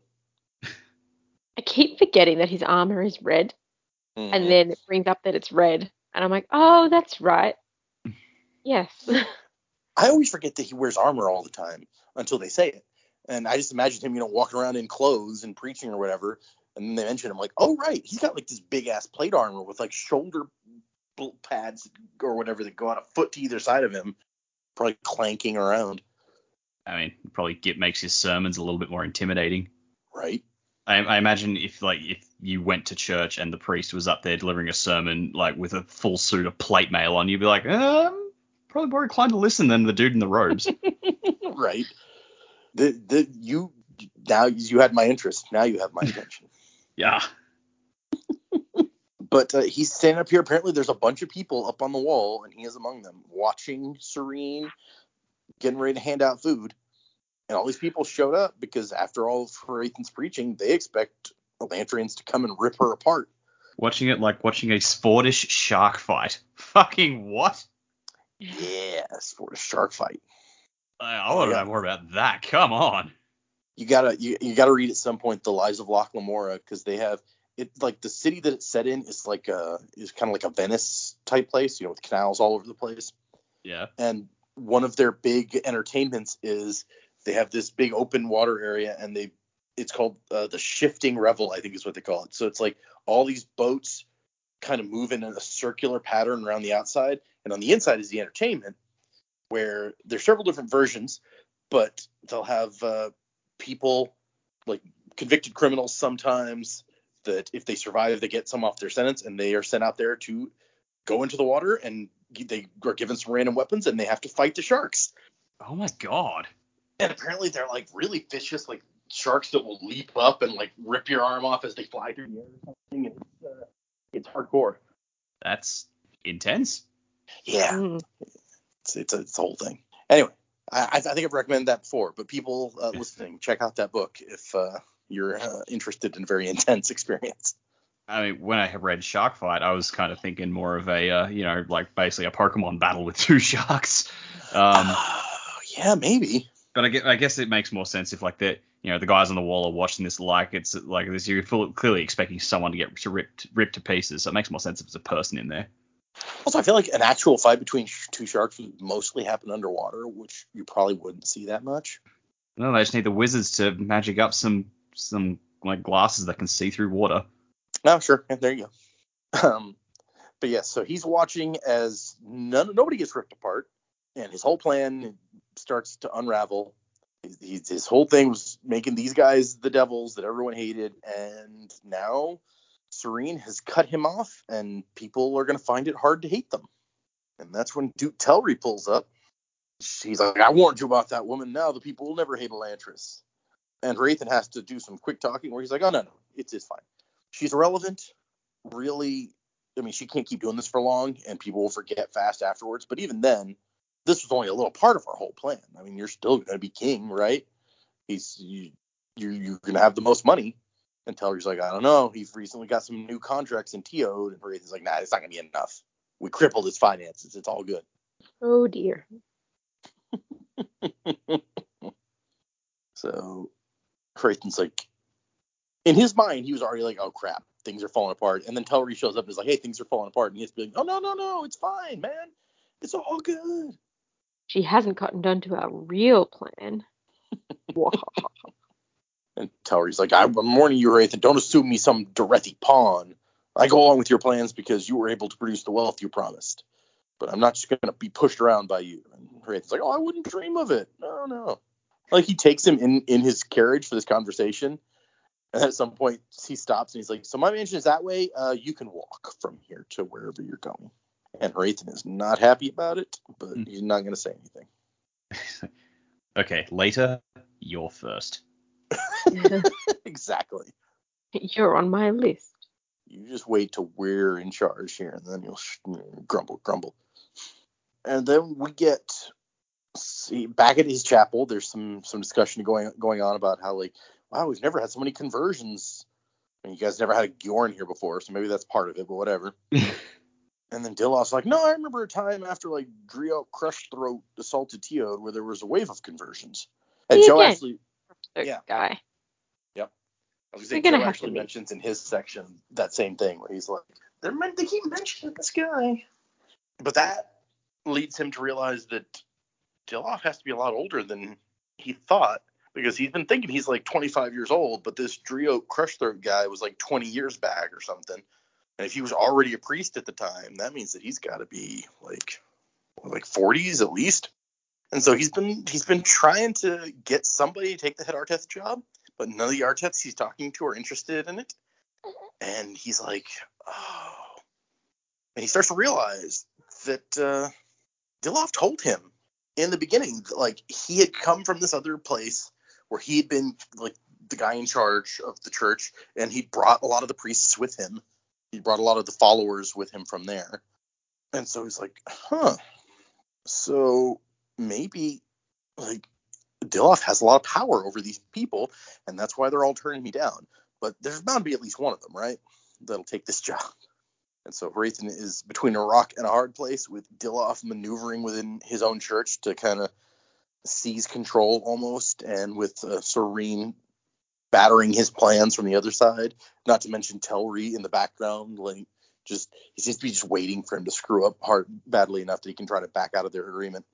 I keep forgetting that his armor is red, Mhm. and then it brings up that it's red, and I'm like, oh, that's right. Yes. I always forget that he wears armor all the time until they say it, and I just imagine him, you know, walking around in clothes and preaching or whatever, and then they mention him like, oh right, he's got like this big ass plate armor with like shoulder pads or whatever that go out a foot to either side of him, probably clanking around, I mean, probably get makes his sermons a little bit more intimidating. right? I, I imagine if like if you went to church and the priest was up there delivering a sermon like with a full suit of plate mail on, you'd be like, um, probably more inclined to listen than the dude in the robes. right? The the you now you had my interest. Now you have my attention. yeah. But uh, he's standing up here. Apparently, there's a bunch of people up on the wall, and he is among them, watching Sarene, getting ready to hand out food. And all these people showed up because after all of Hrathen's preaching, they expect Elantrians to come and rip her apart. Watching it like watching a sportish shark fight. Fucking what? Yes, for a shark fight. I, want to Yeah. know more about that. Come on. You gotta you, you gotta read at some point the lives of Locke Lamora because they have it like the city that it's set in is like a is kind of like a Venice type place, you know, with canals all over the place. Yeah. and one of their big entertainments is they have this big open water area and they it's called uh, the shifting revel i think is what they call it so it's like all these boats kind of move in a circular pattern around the outside and on the inside is the entertainment where there's several different versions but they'll have uh, people like convicted criminals sometimes that if they survive they get some off their sentence and they are sent out there to go into the water and they are given some random weapons and they have to fight the sharks. Oh my god. And apparently they're like really vicious, like sharks that will leap up and like rip your arm off as they fly through the air or something. And uh, it's hardcore. That's intense. Yeah, Mm. it's it's a, it's a whole thing. Anyway, I, I I think I've recommended that before, but people uh, listening, check out that book if uh, you're uh, interested in a very intense experience. I mean, when I read Shark Fight, I was kind of thinking more of a, uh, you know, like basically a Pokemon battle with two sharks. Um, yeah, maybe. but I guess, I guess it makes more sense if like the, you know, the guys on the wall are watching this like it's like this. You're full, clearly expecting someone to get ripped ripped to pieces. So it makes more sense if it's a person in there. Also, I feel like an actual fight between sh- two sharks would mostly happen underwater, which you probably wouldn't see that much. No, they just need the wizards to magic up some some like glasses that can see through water. No, sure. Yeah, there you go. Um, but yes, so he's watching as none, nobody gets ripped apart, and his whole plan starts to unravel. His whole thing was making these guys the devils that everyone hated, and now Sarene has cut him off, and people are going to find it hard to hate them. And that's when Duke Telrii pulls up. She's like, I warned you about that woman. Now the people will never hate Elantris. And Hrathen has to do some quick talking where he's like, oh, no, no, it's, it's fine she's irrelevant. Really, I mean, she can't keep doing this for long, and people will forget fast afterwards. But even then, this was only a little part of our whole plan. I mean, you're still going to be king, right? He's you, you you're going to have the most money. And Telrii's like, I don't know. He's recently got some new contracts in Teod, and Hrathen's like, Nah, it's not going to be enough. We crippled his finances. It's all good. Oh dear. So Hrathen's like, in his mind, he was already like, oh crap, things are falling apart. And then Telrii shows up and is like, hey, things are falling apart. And he has to be like, oh no, no, no, it's fine, man. It's all good. She hasn't gotten done to a real plan. And Telrii's like, I'm warning you, Wraith, and don't assume me some Derethi pawn. I go along with your plans because you were able to produce the wealth you promised. But I'm not just going to be pushed around by you. And Wraith's like, oh, I wouldn't dream of it. No, no. Like he takes him in, in his carriage for this conversation. And at some point, he stops and he's like, So my mansion is that way. Uh, you can walk from here to wherever you're going. And Hrathen is not happy about it, but Mm. he's not going to say anything. okay, later, you're first. exactly. You're on my list. You just wait till we're in charge here, and then you'll sh- grumble, grumble. And then we get see back at his chapel. There's some some discussion going going on about how like, wow, we've never had so many conversions. And you guys never had a gyorn here before, so maybe that's part of it, but whatever. And then Dilaf's like, no, I remember a time after like Dreok Crushthroat assaulted Teod where there was a wave of conversions. And Joe yeah. actually Yeah. guy. I was gonna say, They're gonna Joe actually mentions in his section that same thing where he's like, they're meant to keep mentioning this guy. But that leads him to realize that Dilaf has to be a lot older than he thought because he's been thinking he's like 25 years old, but this Dreok Crushthroat guy was like 20 years back or something. And if he was already a priest at the time, that means that he's got to be like like 40s at least. And so he's been he's been trying to get somebody to take the head Arteth job, but none of the Arteths he's talking to are interested in it. And he's like, oh. And he starts to realize that uh, told him in the beginning, like he had come from this other place where he had been like the guy in charge of the church, and he brought a lot of the priests with him. He brought a lot of the followers with him from there. And so he's like, huh. So maybe like Dilaf has a lot of power over these people, and that's why they're all turning me down. But there's bound to be at least one of them, right? That'll take this job. And so Hrathen is between a rock and a hard place, with Dilaf maneuvering within his own church to kind of seize control almost, and with uh, Sarene battering his plans from the other side. Not to mention Telrii in the background, like just he seems to be just waiting for him to screw up hard badly enough that he can try to back out of their agreement.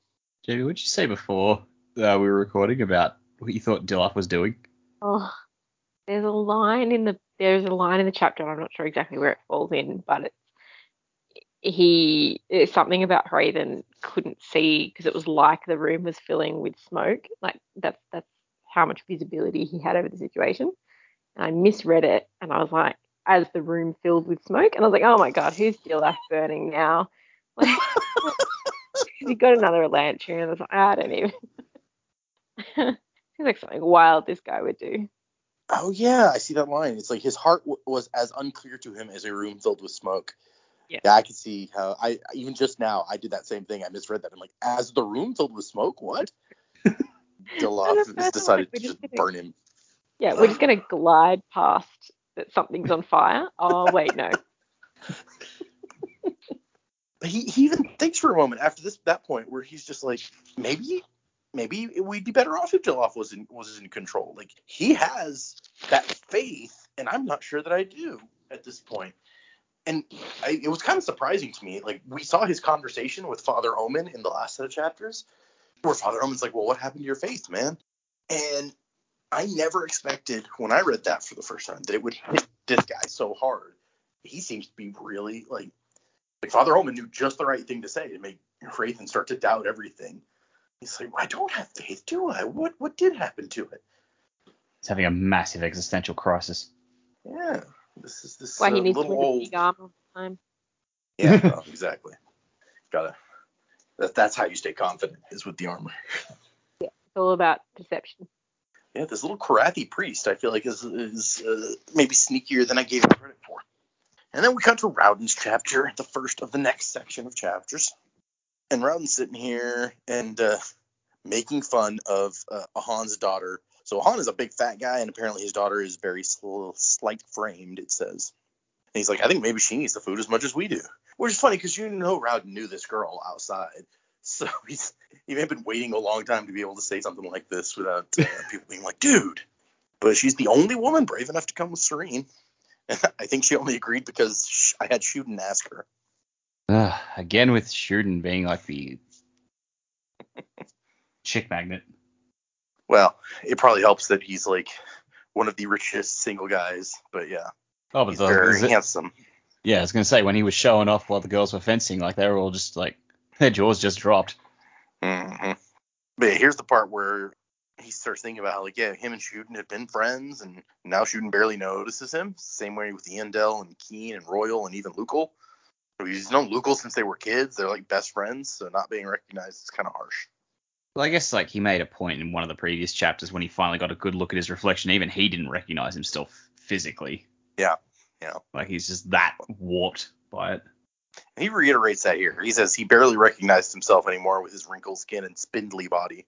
Jamie, what did you say before uh, we were recording about what you thought Dilaf was doing? Oh, there's a line in the there's a line in the chapter. I'm not sure exactly where it falls in, but it's he it's something about Hrathen couldn't see because it was like the room was filling with smoke. Like that's that's how much visibility he had over the situation. And I misread it, and I was like, as the room filled with smoke, and I was like, oh my god, who's Dilaf burning now? Like, he got another lantern, and I was like, I don't even. Seems like something wild this guy would do. Oh yeah, I see that line. It's like his heart w- was as unclear to him as a room filled with smoke. Yeah. I can see how I even just now I did that same thing. I misread that. I'm like, as the room filled with smoke, what? Dilaf has decided to just gonna- burn him. Yeah, we're just gonna glide past that something's on fire. Oh wait, no. But he, he even thinks for a moment after this that point where he's just like, maybe maybe we'd be better off if Dilaf was in was in control. Like he has that faith, and I'm not sure that I do at this point. And I, it was kind of surprising to me. Like we saw his conversation with Father Omin in the last set of chapters, where Father Omin's like, "Well, what happened to your faith, man?" And I never expected when I read that for the first time that it would hit this guy so hard. He seems to be really like like Father Omin knew just the right thing to say to make Hrathen start to doubt everything. He's like, I don't have faith, do I? What what did happen to it? He's having a massive existential crisis. Yeah, this is this Why he uh, needs to little wear the old. big arm all the time. Yeah, no, exactly. Gotta. That, that's how you stay confident is with the armor. Yeah, it's all about perception. Yeah, this little Korathi priest, I feel like is is uh, maybe sneakier than I gave him credit for. And then we cut to Raoden's chapter, the first of the next section of chapters. And Raoden's sitting here and uh, making fun of uh, Ahan's daughter. So Ahan is a big fat guy, and apparently his daughter is very sl- slight framed. It says. And he's like, I think maybe she needs the food as much as we do. Which is funny because you know Raoden knew this girl outside. So he's he may have been waiting a long time to be able to say something like this without uh, people being like, dude. But she's the only woman brave enough to come with Sarene. I think she only agreed because sh- I had Shuden ask her. Ugh, again with Shuden being like the chick magnet. Well, it probably helps that he's like one of the richest single guys. But yeah, Oh, but he's the, very the- handsome. Yeah, I was gonna say when he was showing off while the girls were fencing, like they were all just like their jaws just dropped. hmm But yeah, here's the part where he starts thinking about how, like, yeah, him and Shuden had been friends, and now Shuden barely notices him. Same way with Eondel and Kiin and Roial and even Lukel. He's known Lukel since they were kids. They're like best friends, so not being recognized is kind of harsh. Well, I guess like he made a point in one of the previous chapters when he finally got a good look at his reflection. Even he didn't recognize himself physically. Yeah, yeah. Like he's just that warped by it. And he reiterates that here. He says he barely recognized himself anymore with his wrinkled skin and spindly body.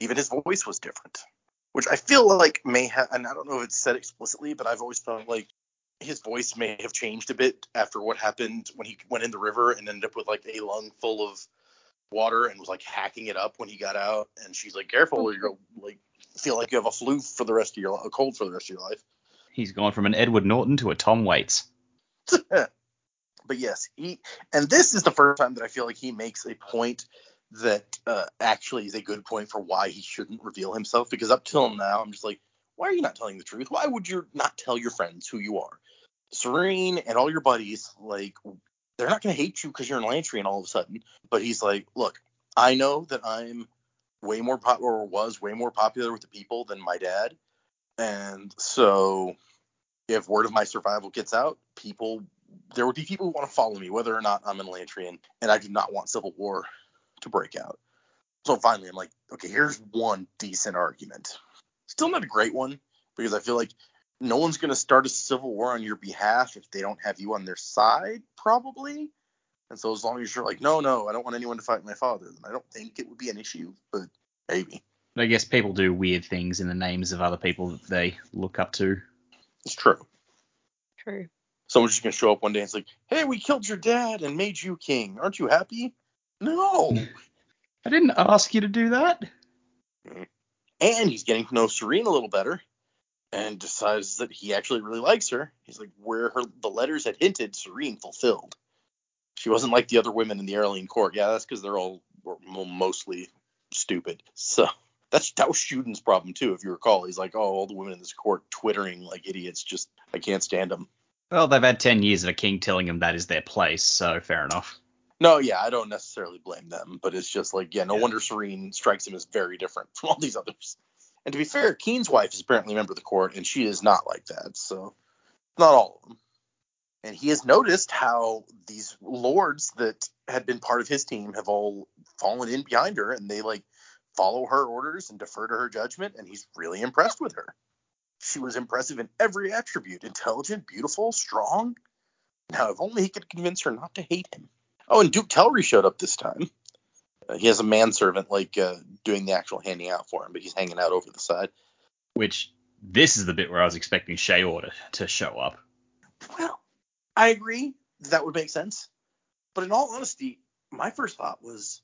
Even his voice was different, which I feel like may have, and I don't know if it's said explicitly, but I've always felt like his voice may have changed a bit after what happened when he went in the river and ended up with like a lung full of water and was like hacking it up when he got out. And she's like, "Careful, you'll like feel like you have a flu for the rest of your a cold for the rest of your life." He's gone from an Edward Norton to a Tom Waits. but yes, he and this is the first time that I feel like he makes a point that uh, actually is a good point for why he shouldn't reveal himself. Because up till now, I'm just like, why are you not telling the truth? Why would you not tell your friends who you are? Sarene and all your buddies, like, they're not going to hate you because you're in Lantry and all of a sudden. But he's like, look, I know that I'm way more popular or was way more popular with the people than my dad. And so if word of my survival gets out, people there would be people who want to follow me, whether or not I'm in Lantrian, and I do not want civil war to break out. So finally, I'm like, okay, here's one decent argument. Still not a great one because I feel like no one's going to start a civil war on your behalf if they don't have you on their side, probably. And so as long as you're like, no, no, I don't want anyone to fight my father, then I don't think it would be an issue, but maybe. I guess people do weird things in the names of other people that they look up to. It's true. True. Someone's just going to show up one day and it's like, hey, we killed your dad and made you king. Aren't you happy? No. I didn't ask you to do that. and he's getting to know Sarene a little better and decides that he actually really likes her. He's like, where her the letters had hinted, Sarene fulfilled. She wasn't like the other women in the Arelene court. Yeah, that's because they're all were mostly stupid. So that's that was Shuden's problem too, if you recall. He's like, oh, all the women in this court twittering like idiots. Just I can't stand them. Well, they've had 10 years of a king telling them that is their place, so fair enough. No, yeah, I don't necessarily blame them, but it's just like, yeah, no Yeah. wonder Sarene strikes him as very different from all these others. And to be fair, Kiin's wife is apparently a member of the court, and she is not like that. So, not all of them. And he has noticed how these lords that had been part of his team have all fallen in behind her, and they like follow her orders and defer to her judgment, and he's really impressed with her. She was impressive in every attribute intelligent, beautiful, strong. Now, if only he could convince her not to hate him. Oh, and Duke Telrii showed up this time. Uh, he has a manservant like uh, doing the actual handing out for him, but he's hanging out over the side. Which, this is the bit where I was expecting Shaor to, to show up. Well, I agree that would make sense, but in all honesty, my first thought was,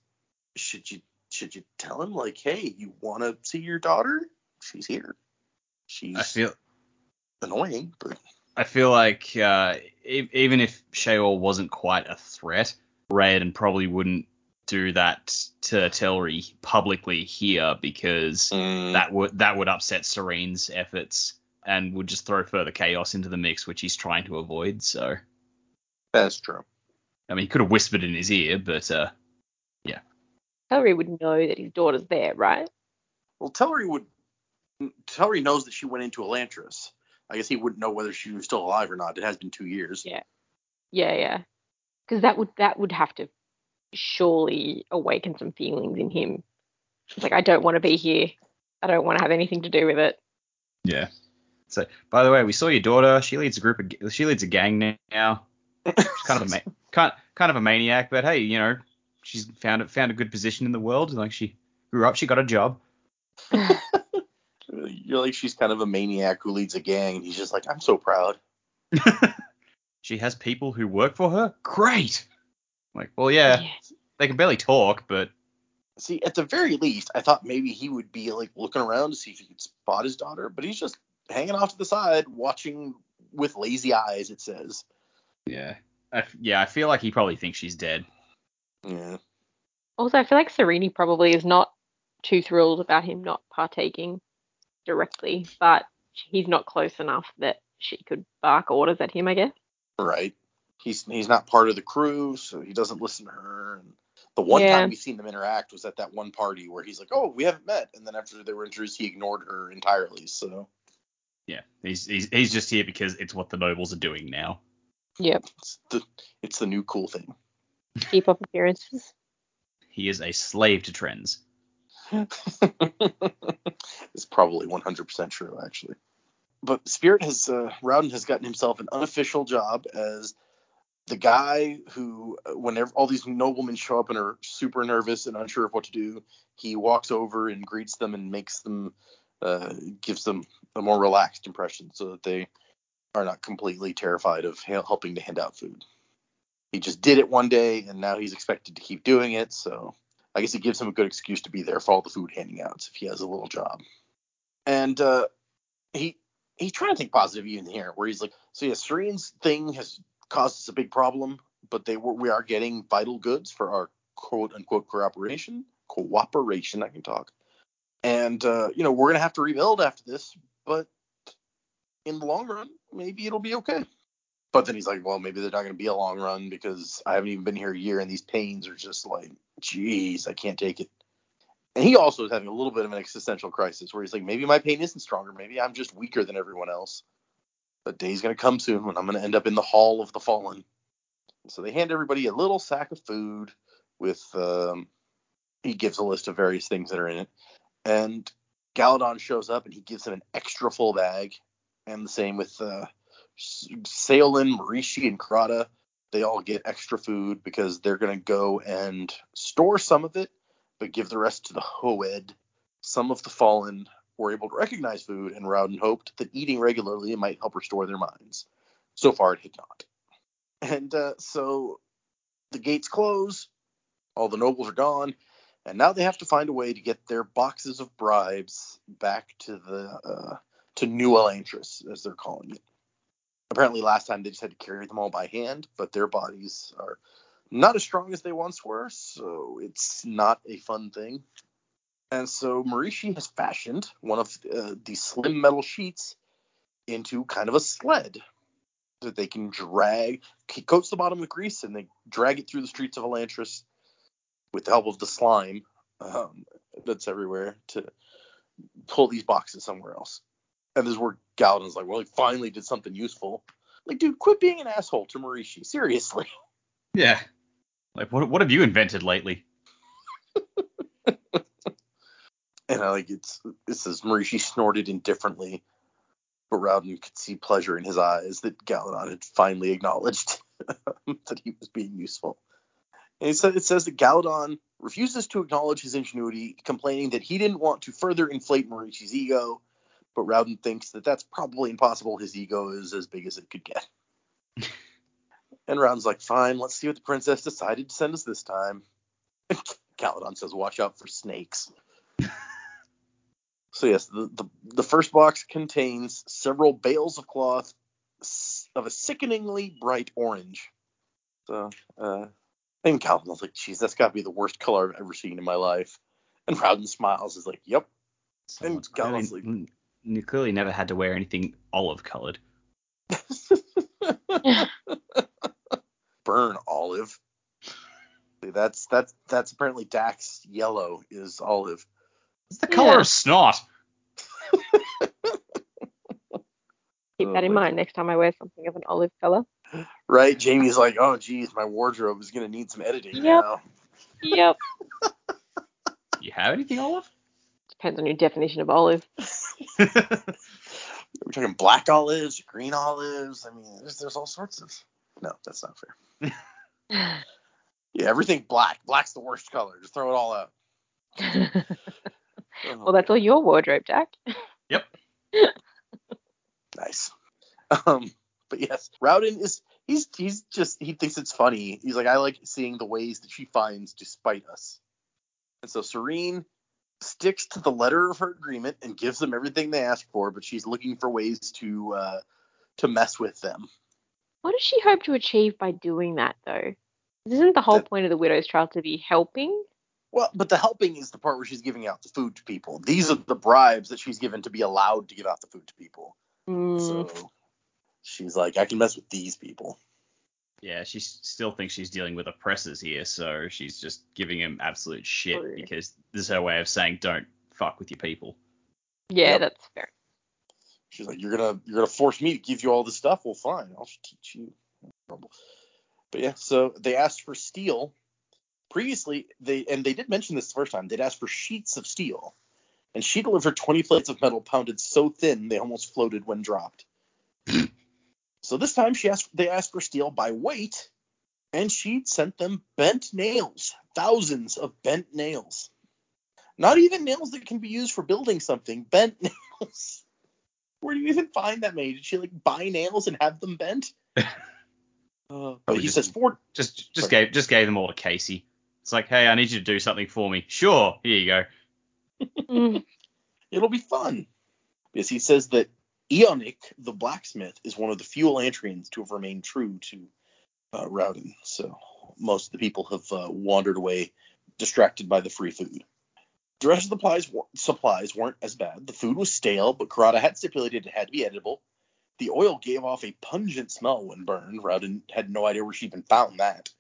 should you should you tell him like, hey, you want to see your daughter? She's here. She's I feel annoying, but I feel like uh, e- even if Shaor wasn't quite a threat, Raoden probably wouldn't do that to Telrii publicly here because mm, that would that would upset Sarene's efforts and would just throw further chaos into the mix, which he's trying to avoid. So, that's true. I mean, he could have whispered in his ear, but uh, Hillary would know that his daughter's there, right? Well, Telrii would. Telrii knows that she went into Elantris. I guess he wouldn't know whether she was still alive or not. It has been two years. Yeah. Yeah, yeah. Because that would that would have to surely awaken some feelings in him. It's like I don't want to be here. I don't want to have anything to do with it. yeah. So, by the way, we saw your daughter. She leads a group of she leads a gang now. She's kind of a ma- kind kind of a maniac, but hey, you know, she's found it found a good position in the world. Like she grew up, she got a job. You're like she's kind of a maniac who leads a gang, and he's just like, I'm so proud. she has people who work for her. Great. Like, well, yeah, Yeah. they can barely talk, but See, at the very least, I thought maybe he would be like looking around to see if he could spot his daughter, but he's just hanging off to the side, watching with lazy eyes. It says. yeah, I f yeah, I feel like he probably thinks she's dead. Yeah. Also, I feel like Sarene probably is not too thrilled about him not partaking directly, but he's not close enough that she could bark orders at him, I guess. Right. He's he's not part of the crew, so he doesn't listen to her. And the one Yeah. time we've seen them interact was at that one party where he's like, "Oh, we haven't met," and then after they were introduced, he ignored her entirely. So Yeah, he's he's he's just here because it's what the nobles are doing now. Yep. it's the it's the new cool thing. Keep up appearances. He is a slave to trends. it's probably 100% true, actually. But Spirit has, uh, Raoden has gotten himself an unofficial job as the guy who, uh, whenever all these noblemen show up and are super nervous and unsure of what to do, he walks over and greets them and makes them, uh, gives them a more relaxed impression so that they are not completely terrified of helping to hand out food. He just did it one day and now he's expected to keep doing it, so I guess it gives him a good excuse to be there for all the food handing outs if he has a little job. And uh, he he's trying to think positive even here, where he's like, so yeah, Sarene's thing has caused us a big problem, but they were we are getting vital goods for our quote unquote cooperation. Cooperation, I can talk. And uh, you know we're gonna have to rebuild after this, but in the long run, maybe it'll be okay. But then he's like, well, maybe they're not going to be a long run because I haven't even been here a year and these pains are just like, geez, I can't take it. And he also is having a little bit of an existential crisis where he's like, maybe my pain isn't stronger. Maybe I'm just weaker than everyone else. The day's going to come soon when I'm going to end up in the Hall of the Fallen. So they hand everybody a little sack of food with, um, he gives a list of various things that are in it. And Galladon shows up and he gives him an extra full bag. and the same with uh, Saolin, Mareshe, and Karata. They all get extra food because they're going to go and store some of it, but give the rest to the Hoed. Some of the fallen were able to recognize food, and Raoden hoped that eating regularly might help restore their minds. So far, it had not. And uh, so the gates close, all the nobles are gone, and now they have to find a way to get their boxes of bribes back to the uh, to New Elantris, as they're calling it. Apparently, last time they just had to carry them all by hand, but their bodies are not as strong as they once were, so it's not a fun thing. And so Mareshe has fashioned one of uh, these slim metal sheets into kind of a sled that they can drag. He coats the bottom with grease and they drag it through the streets of Elantris with the help of the slime um, that's everywhere to pull these boxes somewhere else. And this is where Galladon's like, well, he finally did something useful. Like, dude, quit being an asshole to Mareshe. Seriously. Yeah. Like, what what have you invented lately? And I like it's it says Mareshe snorted indifferently, but Raoden could see pleasure in his eyes that Galladon had finally acknowledged that he was being useful. And it says, it says that Galladon refuses to acknowledge his ingenuity, complaining that he didn't want to further inflate Mareshe's ego, but Raoden thinks that that's probably impossible. His ego is as big as it could get. and Raoden's like, fine, let's see what the princess decided to send us this time. Galladon says, watch out for snakes. So yes, the, the the first box contains several bales of cloth of a sickeningly bright orange. So uh and was like, geez, that's gotta be the worst color I've ever seen in my life. And Raoden smiles, is like, Yep. And Clearly, Galladon's like, clearly never had to wear anything olive colored. burn olive. That's that's that's apparently Dac's yellow is olive. It's the color Yeah. of snot. Keep that in Oh, mind next time I wear something of an olive color. Right? Jamie's like, oh geez, my wardrobe is gonna need some editing Yep. now. Yep. You have anything olive? Depends on your definition of olive. We're talking black olives, green olives. I mean, there's there's all sorts of. No, that's not fair. Yeah, everything black. Black's the worst color. Just throw it all out. Well, that's all your wardrobe, Jack. Yep. nice. Um, but yes, Raoden is he's he's just he thinks it's funny. He's like, I like seeing the ways that she finds to spite us. And so Sarene sticks to the letter of her agreement and gives them everything they ask for, but she's looking for ways to uh to mess with them. What does she hope to achieve by doing that, though? Isn't the whole That- point of the widow's trial to be helping? Well, but the helping is the part where she's giving out the food to people. These are the bribes that she's given to be allowed to give out the food to people. Mm, So she's like, I can mess with these people. Yeah, she still thinks she's dealing with oppressors here, so she's just giving him absolute shit oh, True. because this is her way of saying don't fuck with your people. yeah, Yep. that's fair. She's like, you're gonna you're gonna force me to give you all this stuff. Well, fine, I'll teach you. Trouble. But yeah, so they asked for steel. Previously, they and they did mention this the first time. They'd asked for sheets of steel, and she delivered 20 plates of metal pounded so thin they almost floated when dropped. so this time, she asked they asked for steel by weight, and she sent them bent nails, thousands of bent nails. Not even nails that can be used for building something, bent nails. Where do you even find that many? Did she like buy nails and have them bent? Uh, but he just- says four. Just just Sorry. gave just gave them all to Casey. It's like, hey, I need you to do something for me. Sure, here you go. Mm, It'll be fun. Because he says that Eonic, the blacksmith, is one of the few Elantrians to have remained true to uh, Raoden. So most of the people have uh, wandered away, distracted by the free food. The rest of the supplies, supplies weren't as bad. The food was stale, but Karata had stipulated it had to be edible. The oil gave off a pungent smell when burned. Raoden had no idea where she even found that.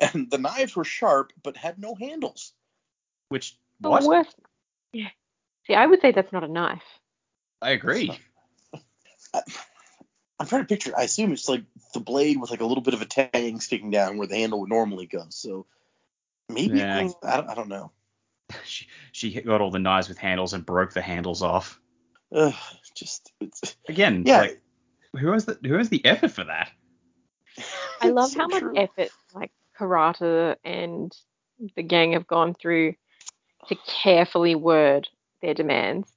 And the knives were sharp, but had no handles. Which the what? worst. Yeah. See, I would say that's not a knife. I agree. I'm trying to picture. I assume it's like the blade with like a little bit of a tang sticking down where the handle would normally go. So maybe Yeah. I, don't, I don't know. She she got all the knives with handles and broke the handles off. Ugh, just it's Again, yeah. like who has the who has the effort for that? I love so how much true. effort like Karata and the gang have gone through to carefully word their demands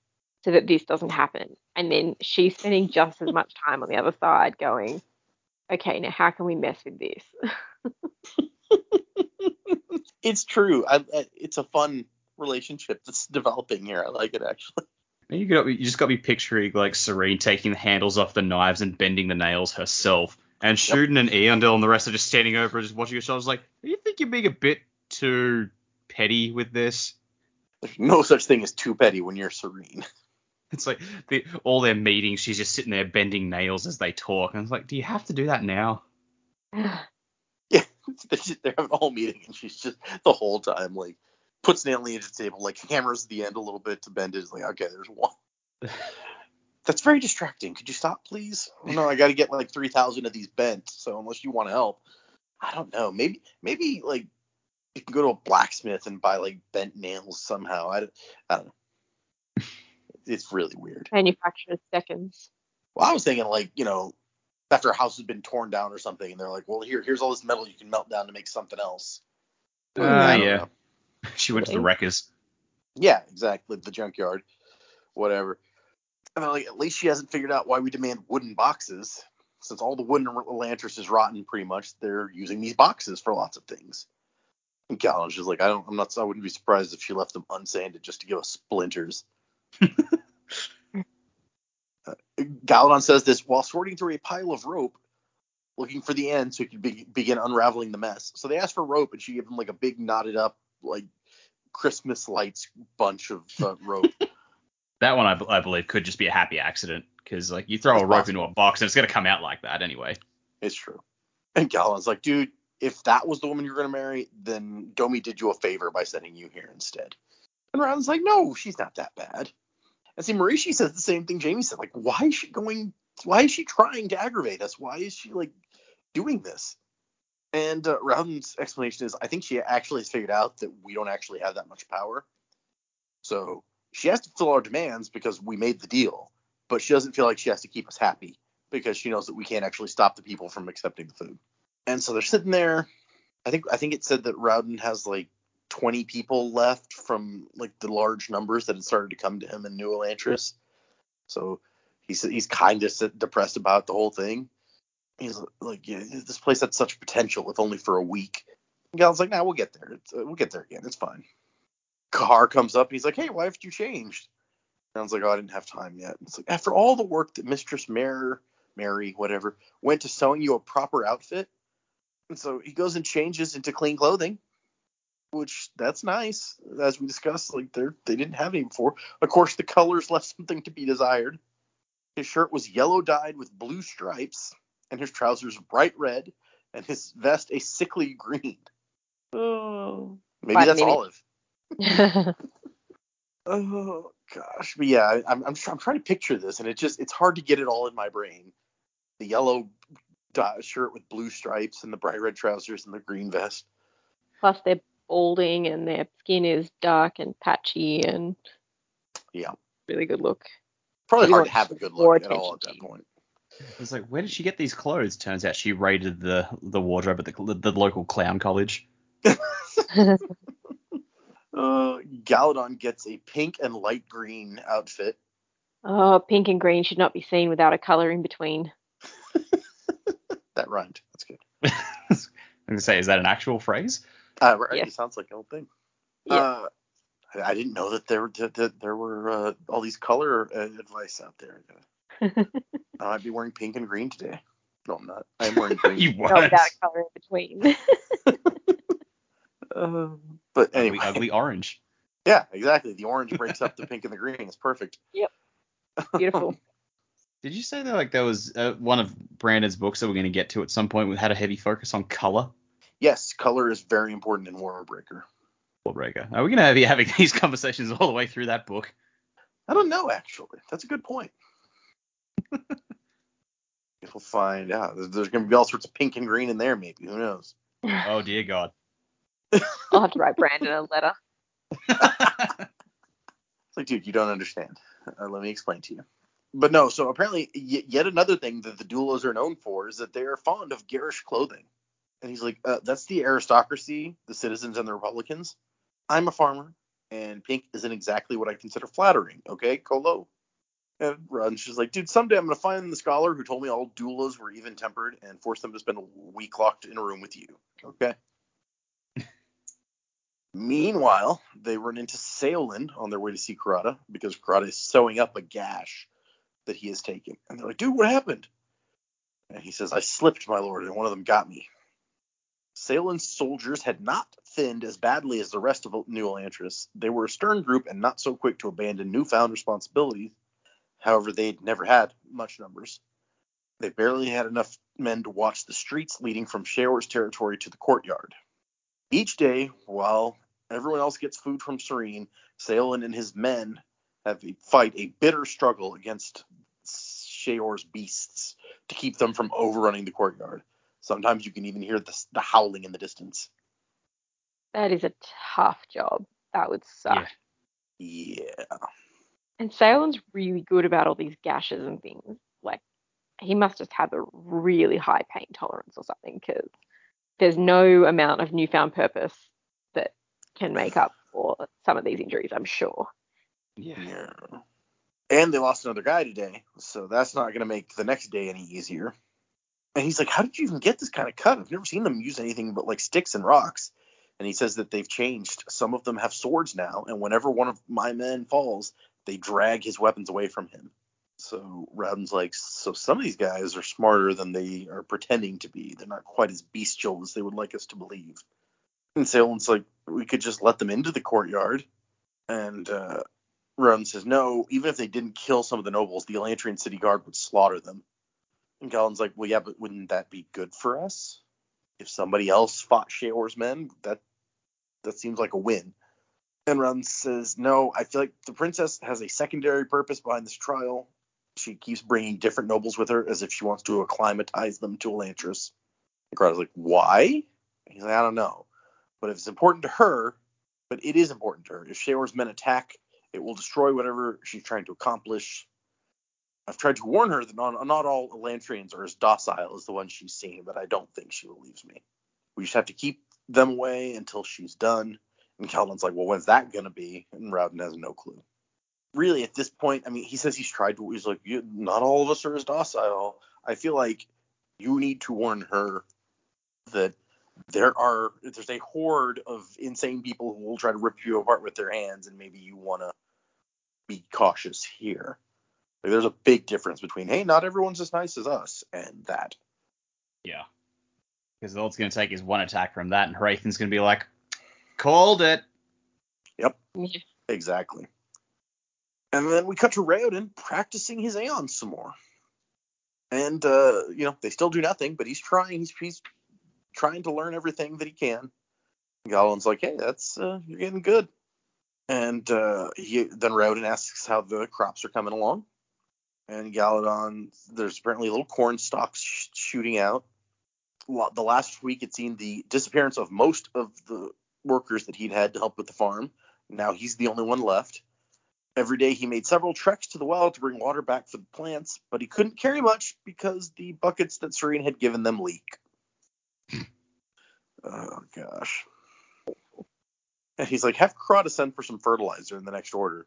so that this doesn't happen. And then she's spending just as much time on the other side going, okay, now how can we mess with this? It's true. I, I, it's a fun relationship that's developing here. I like it actually. You got you just got to be picturing like Sarene taking the handles off the knives and bending the nails herself, and shooting an Eondel and the rest are just standing over and just watching it. So I was like, you think you're being a bit too petty with this? There's no such thing as too petty when you're serene. It's like the, all their meetings, she's just sitting there bending nails as they talk, and it's like, do you have to do that now? Yeah, they're, having a whole meeting, and she's just the whole time like puts Natalie at the table, like hammers the end a little bit to bend it. It's like, okay, there's one. That's very distracting. Could you stop, please? Oh, no, I got to get like three thousand of these bent. So unless you want to help, I don't know. Maybe, maybe like you can go to a blacksmith and buy like bent nails somehow. I, I don't know. It's really weird. Manufactured seconds. Well, I was thinking like you know after a house has been torn down or something, and they're like, well, here, here's all this metal you can melt down to make something else. Uh, yeah. know. She went to the wreckers. Yeah, exactly. The junkyard, whatever. And they're like, at least she hasn't figured out why we demand wooden boxes. Since all the wooden Elantris is rotten, pretty much, they're using these boxes for lots of things. And Galen's just like, I don't, I'm not, I wouldn't be surprised if she left them unsanded just to give us splinters. Uh, Galladon says this while sorting through a pile of rope, looking for the end so he could be, begin unraveling the mess. So they asked for rope, and she gave them like a big knotted up, like Christmas lights bunch of uh, rope. That one, I, b- I believe, could just be a happy accident because like you throw It's a rope possible. into a box and it's gonna come out like that anyway. It's true. And Galen's like, dude, if that was the woman you're gonna marry, then Domi did you a favor by sending you here instead. And Ron's like, no, she's not that bad. And see, Mareshe says the same thing Jamie said. Like, why is she going? Why is she trying to aggravate us? Why is she like doing this? And uh, Raoden's explanation is, I think she actually has figured out that we don't actually have that much power. So she has to fulfill our demands because we made the deal, but she doesn't feel like she has to keep us happy because she knows that we can't actually stop the people from accepting the food. And so they're sitting there. I think I think it said that Raoden has like 20 people left from like the large numbers that had started to come to him in New Elantris. So he's he's kind of depressed about the whole thing. He's like, yeah, this place had such potential, if only for a week. Gal's like, nah, we'll get there. It's, uh, we'll get there again. It's fine. Kahar comes up. and He's like, hey, why haven't you changed? Sounds like, oh, I didn't have time yet. It's like, after all the work that Mistress Mare, Mary, whatever, went to sewing you a proper outfit. And so he goes and changes into clean clothing, which that's nice. As we discussed, like they're they didn't have any before. Of course, the colors left something to be desired. His shirt was yellow dyed with blue stripes, and his trousers bright red, and his vest a sickly green. Oh, maybe Five that's minutes. olive. Oh gosh, but yeah, I- I'm I'm, try- I'm trying to picture this, and it just it's hard to get it all in my brain. The yellow dot shirt with blue stripes, and the bright red trousers, and the green vest. Plus they're balding and their skin is dark and patchy and Yeah, really good look. probably You hard to have a good look at all at that attention. point. It's like, where did she get these clothes? Turns out she raided the the wardrobe at the the local clown college. Uh, Galadon gets a pink and light green outfit. oh, pink and green should not be seen without a colour in between. That rhymed. That's good. I'm gonna say, is that an actual phrase? Uh, right, Yeah. it sounds like an old thing. Yeah. Uh, I, I didn't know that there that, that there were uh, all these color uh, advice out there. I might be wearing pink and green today. No, I'm not. I'm wearing green. you Not weren't. without a colour in between. Uh, but anyway, Ugly, ugly orange. yeah, exactly. The orange breaks up the pink and the green. It's perfect. Yep. Beautiful. Did you say that like that was uh, one of Brandon's books that we're going to get to at some point We had a heavy focus on color? Yes, color is very important in Warbreaker. Warbreaker. Are we going to have be having these conversations all the way through that book? I don't know actually. That's a good point. We'll find out. There's, there's going to be all sorts of pink and green in there, maybe. Who knows? Oh dear God. I'll have to write Brandon a letter. It's like, dude, you don't understand. Uh, let me explain to you. But no, so apparently, y- yet another thing that the Dulas are known for is that they are fond of garish clothing. And he's like, uh, that's the aristocracy, the citizens, and the Republicans. I'm a farmer, and pink isn't exactly what I consider flattering. Okay, kolo? And Run's just like, dude, someday I'm to find the scholar who told me all Dulas were even tempered and force them to spend a week locked in a room with you. Okay? Meanwhile, they run into Saolin on their way to see Karata because Karata is sewing up a gash that he has taken. And they're like, dude, what happened? And he says, I slipped, my lord, and one of them got me. Saolin's soldiers had not thinned as badly as the rest of New Elantris. They were a stern group and not so quick to abandon newfound responsibilities. However, they'd never had much numbers. They barely had enough men to watch the streets leading from Shaor's territory to the courtyard. Each day, while everyone else gets food from Sarene, Saolin and his men have a fight a bitter struggle against Shaor's beasts to keep them from overrunning the courtyard. Sometimes you can even hear the, the howling in the distance. That is a tough job. That would suck. Yeah. Yeah. And Saolin's really good about all these gashes and things. Like, he must just have a really high pain tolerance or something because there's no amount of newfound purpose that can make up for some of these injuries, I'm sure. Yeah. Yeah. And they lost another guy today, so that's not going to make the next day any easier. And he's like, How did you even get this kind of cut? I've never seen them use anything but like sticks and rocks. And he says that they've changed. Some of them have swords now, and whenever one of my men falls, they drag his weapons away from him. So Raoden's like, So some of these guys are smarter than they are pretending to be. They're not quite as bestial as they would like us to believe. And Saolin's like, We could just let them into the courtyard. And uh, says, No, even if they didn't kill some of the nobles, the Elantrian city guard would slaughter them. And Galen's like, Well, yeah, but wouldn't that be good for us? If somebody else fought Shaor's men, that that seems like a win. And Rowan says, No, I feel like the princess has a secondary purpose behind this trial. She keeps bringing different nobles with her as if she wants to acclimatize them to Elantris. And Karata's like, Why? And he's like, I don't know. But if it's important to her, but it is important to her. If Shaor's men attack, it will destroy whatever she's trying to accomplish. I've tried to warn her that not, not all Elantrians are as docile as the ones she's seen, but I don't think she believes me. We just have to keep them away until she's done. And Calvin's like, well, when's that going to be? And Raoden has no clue. Really, at this point, I mean, he says he's tried to, he's like, not all of us are as docile. I feel like you need to warn her that there are, there's a horde of insane people who will try to rip you apart with their hands, and maybe you want to be cautious here. Like, there's a big difference between, hey, not everyone's as nice as us, and that. Yeah. Because all it's going to take is one attack from that, and Hrathen's going to be like, called it. Yep, Yeah. exactly. And then we cut to Raoden practicing his Aon some more. And, uh, you know, they still do nothing, but he's trying. He's, he's trying to learn everything that he can. Galen's like, hey, that's, uh, you're getting good. And uh, he then Raoden asks how the crops are coming along. And Galladon, there's apparently little corn stalks sh- shooting out. The last week, had seen the disappearance of most of the workers that he'd had to help with the farm. Now he's the only one left. Every day he made several treks to the well to bring water back for the plants, but he couldn't carry much because the buckets that Sarene had given them leak. Hmm. oh gosh. And he's like, have Karata send for some fertilizer in the next order.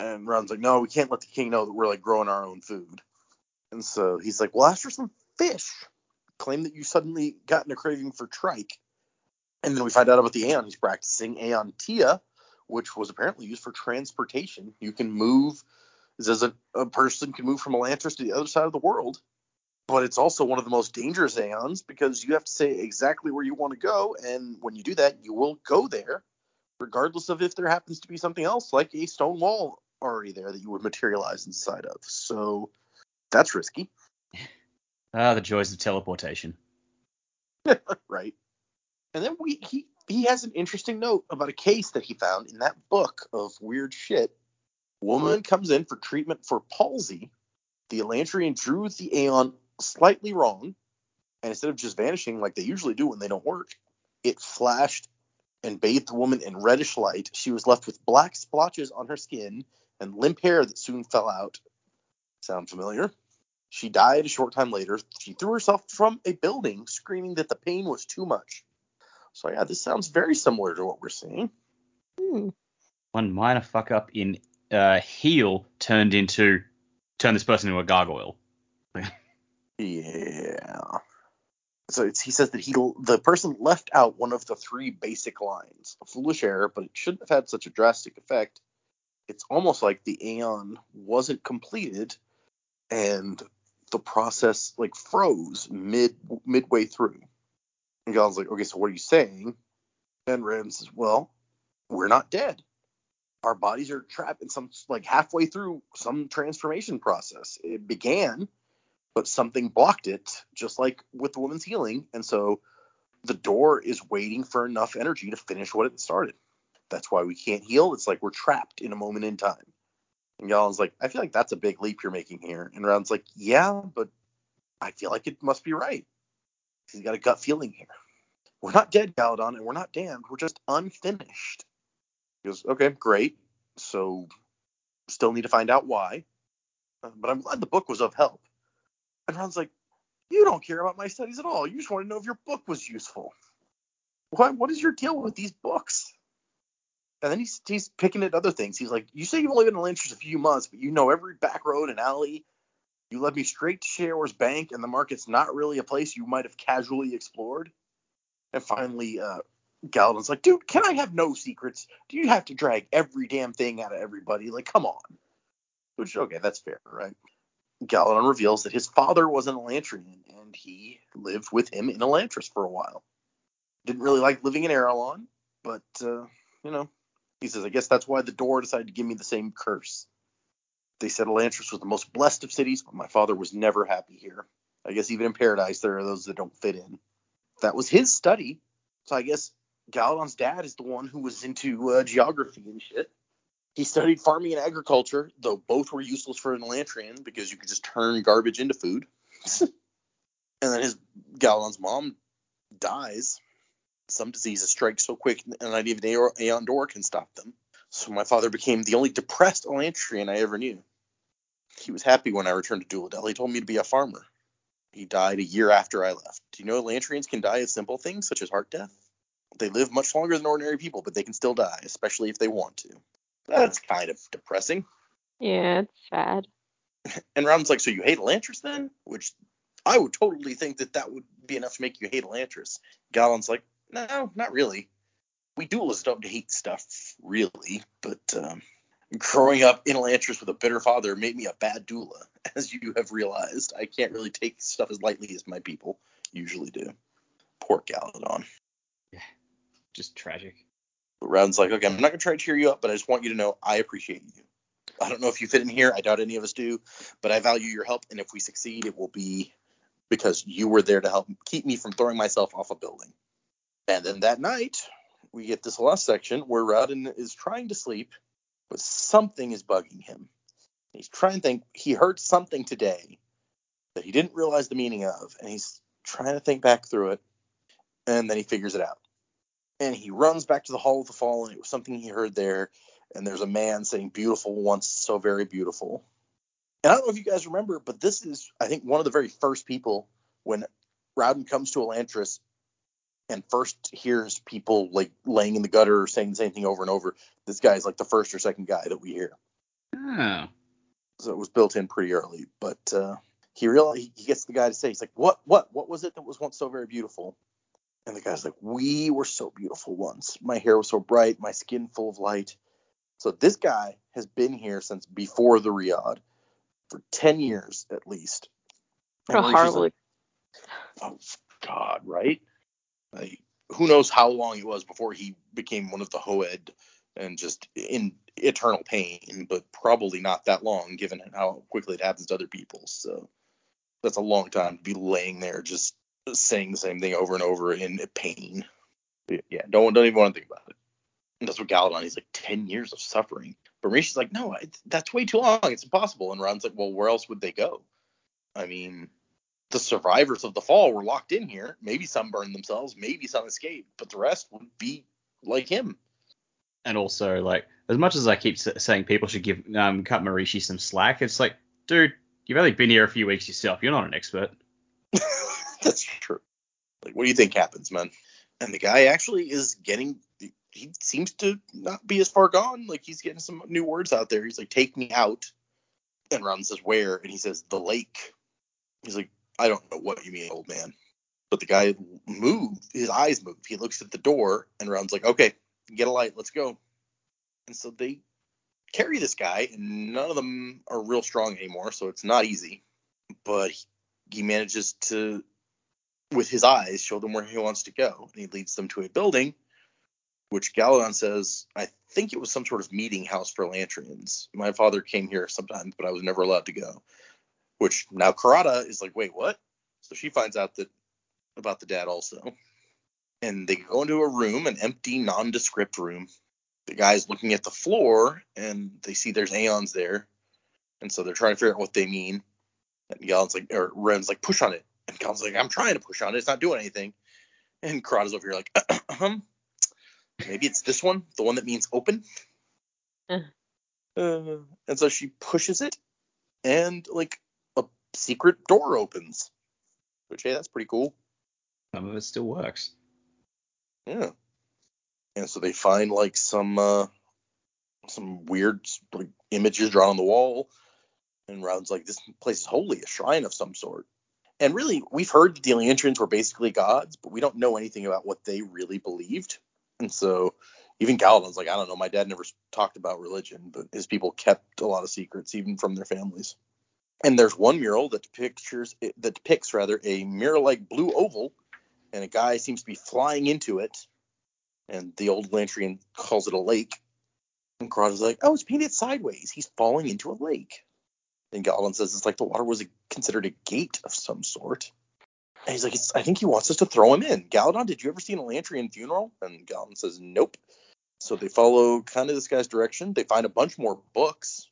And Ron's like, no, we can't let the king know that we're like growing our own food. And so he's like, well, ask for some fish. Claim that you suddenly gotten a craving for trike. And then we find out about the Aon he's practicing, Aon Tia, which was apparently used for transportation. You can move, as a, a person can move from Elantris to the other side of the world. But it's also one of the most dangerous Aons because you have to say exactly where you want to go. And when you do that, you will go there, regardless of if there happens to be something else, like a stone wall already there that you would materialize inside of. So that's risky, Ah, the joys of teleportation. right? And then we he he has an interesting note about a case that he found in that book of weird shit. Woman comes in for treatment for palsy. The Elantrian drew the Aon slightly wrong, and instead of just vanishing like they usually do when they don't work, it flashed and bathed the woman in reddish light. She was left with black splotches on her skin and limp hair that soon fell out. Sound familiar? She died a short time later. She threw herself from a building, screaming that the pain was too much. So yeah, this sounds very similar to what we're seeing. Hmm. One minor fuck up in uh, heel turned into turn this person into a gargoyle. Yeah. So it's, he says that he the person left out one of the three basic lines. A foolish error, but it shouldn't have had such a drastic effect. It's almost like the Aon wasn't completed, and the process like froze mid midway through. And God's like, okay, so what are you saying? And Rand says, well, we're not dead. Our bodies are trapped in some like halfway through some transformation process. It began but something blocked it, just like with the woman's healing. And so the Dor is waiting for enough energy to finish what it started. That's why we can't heal. It's like we're trapped in a moment in time. And Galen's like, I feel like that's a big leap you're making here. And Round's like, yeah, but I feel like it must be right. He's got a gut feeling here. We're not dead, Galladon, and we're not damned. We're just unfinished. He goes, okay, great. So still need to find out why. Uh, but I'm glad the book was of help. And Ron's like, You don't care about my studies at all. You just want to know if your book was useful. What what is your deal with these books? And then he's he's picking at other things. He's like, You say you've only been in Lantris a few months, but you know every back road and alley. You led me straight to Shaor's bank, and the market's not really a place you might have casually explored. And finally, uh, like, dude, can I have no secrets? Do you have to drag every damn thing out of everybody? Like, come on. Which, okay, that's fair, right? Galladon reveals that his father was an Elantrian and he lived with him in Elantris for a while. Didn't really like living in Arelon, but uh, you know, he says, I guess that's why the Dor decided to give me the same curse. They said Elantris was the most blessed of cities, but my father was never happy here. I guess even in paradise there are those that don't fit in. That was his study, so I guess Galladon's dad is the one who was into uh, geography and shit. He studied farming and agriculture, though both were useless for an Elantrian because you could just turn garbage into food. and then his Galladon's mom dies. Some diseases strike so quick, and not even AonDor can stop them. So my father became the only depressed Elantrian I ever knew. He was happy when I returned to Duladel. He told me to be a farmer. He died a year after I left. Do you know Elantrians can die of simple things such as heart death? They live much longer than ordinary people, but they can still die, especially if they want to. That's kind of depressing. Yeah, it's sad. And Round's like, so you hate Elantris then? Which I would totally think that that would be enough to make you hate Elantris. Galen's like, no, not really. We duelists don't hate stuff, really, but um, growing up in Elantris with a bitter father made me a bad Dula, as you have realized. I can't really take stuff as lightly as my people usually do. Poor Galladon. Yeah, just tragic. But Round's like, okay, I'm not gonna try to cheer you up, but I just want you to know I appreciate you. I don't know if you fit in here. I doubt any of us do, but I value your help, and if we succeed, it will be because you were there to help keep me from throwing myself off a building. And then that night, we get this last section where Raoden is trying to sleep, but something is bugging him. He's trying to think. He heard something today that he didn't realize the meaning of, and he's trying to think back through it, and then he figures it out. And he runs back to the Hall of the Fallen. It was something he heard there, and there's a man saying, "Beautiful, once so very beautiful." And I don't know if you guys remember, but this is, I think, one of the very first people when Raoden comes to Elantris and first hears people like laying in the gutter or saying the same thing over and over. This guy is like the first or second guy that we hear. Oh. So it was built in pretty early. But uh, he realized he gets the guy to say, he's like, "What? What? What was it that was once so very beautiful?" And the guy's like, "We were so beautiful once. My hair was so bright, my skin full of light." So this guy has been here since before the Reod for ten years at least. What a And Mareshe's horrible. like, oh God, right? Like, who knows how long it was before he became one of the Hoed and just in eternal pain, but probably not that long given how quickly it happens to other people. So that's a long time to be laying there just saying the same thing over and over in pain. Yeah, don't don't even want to think about it. And that's what Galladon. He's like ten years of suffering. But Mareshe's like, no, that's way too long. It's impossible. And Ron's like, well, where else would they go? I mean, the survivors of the fall were locked in here. Maybe some burned themselves, maybe some escaped, but the rest would be like him. And also, like, as much as I keep saying people should give um, cut Mareshe some slack, it's like, dude, you've only been here a few weeks yourself. You're not an expert. That's true. Like, what do you think happens, man? And the guy actually is getting. He seems to not be as far gone. Like he's getting some new words out there. He's like, "Take me out," and Ron says, "Where?" And he says, "The lake." He's like, "I don't know what you mean, old man." But the guy moved. His eyes moved. He looks at the door, and Ron's like, "Okay, get a light. Let's go." And so they carry this guy, and none of them are real strong anymore, so it's not easy. But he, he manages to with his eyes, show them where he wants to go. And he leads them to a building, which Galladon says, I think it was some sort of meeting house for Lantrians. My father came here sometimes, but I was never allowed to go. Which now Karata is like, wait, what? So she finds out that about the dad also. And they go into a room, an empty, nondescript room. The guy's looking at the floor and they see there's Aons there. And so they're trying to figure out what they mean. And Galladon's like, or Ren's like, push on it. And Cal's like, I'm trying to push on it. It's not doing anything. And Karata's over here like, um, maybe it's this one, the one that means open. Uh. Uh, and so she pushes it, and like secret door opens. Which hey, that's pretty cool. Some of it still works. Yeah. And so they find like some uh some weird like images drawn on the wall. And Round's like, this place is holy, a shrine of some sort. And really, we've heard the Deliantrians were basically gods, but we don't know anything about what they really believed. And so even Galladon's like, I don't know, my dad never talked about religion, but his people kept a lot of secrets, even from their families. And there's one mural that pictures that depicts rather a mirror-like blue oval, and a guy seems to be flying into it. And the old Lantrian calls it a lake. And Karata's like, oh, it's painted sideways. He's falling into a lake. And Galladon says it's like the water was a, considered a gate of some sort. And he's like, I think he wants us to throw him in. Galladon, did you ever see an Elantrian funeral? And Galladon says, nope. So they follow kind of this guy's direction. They find a bunch more books.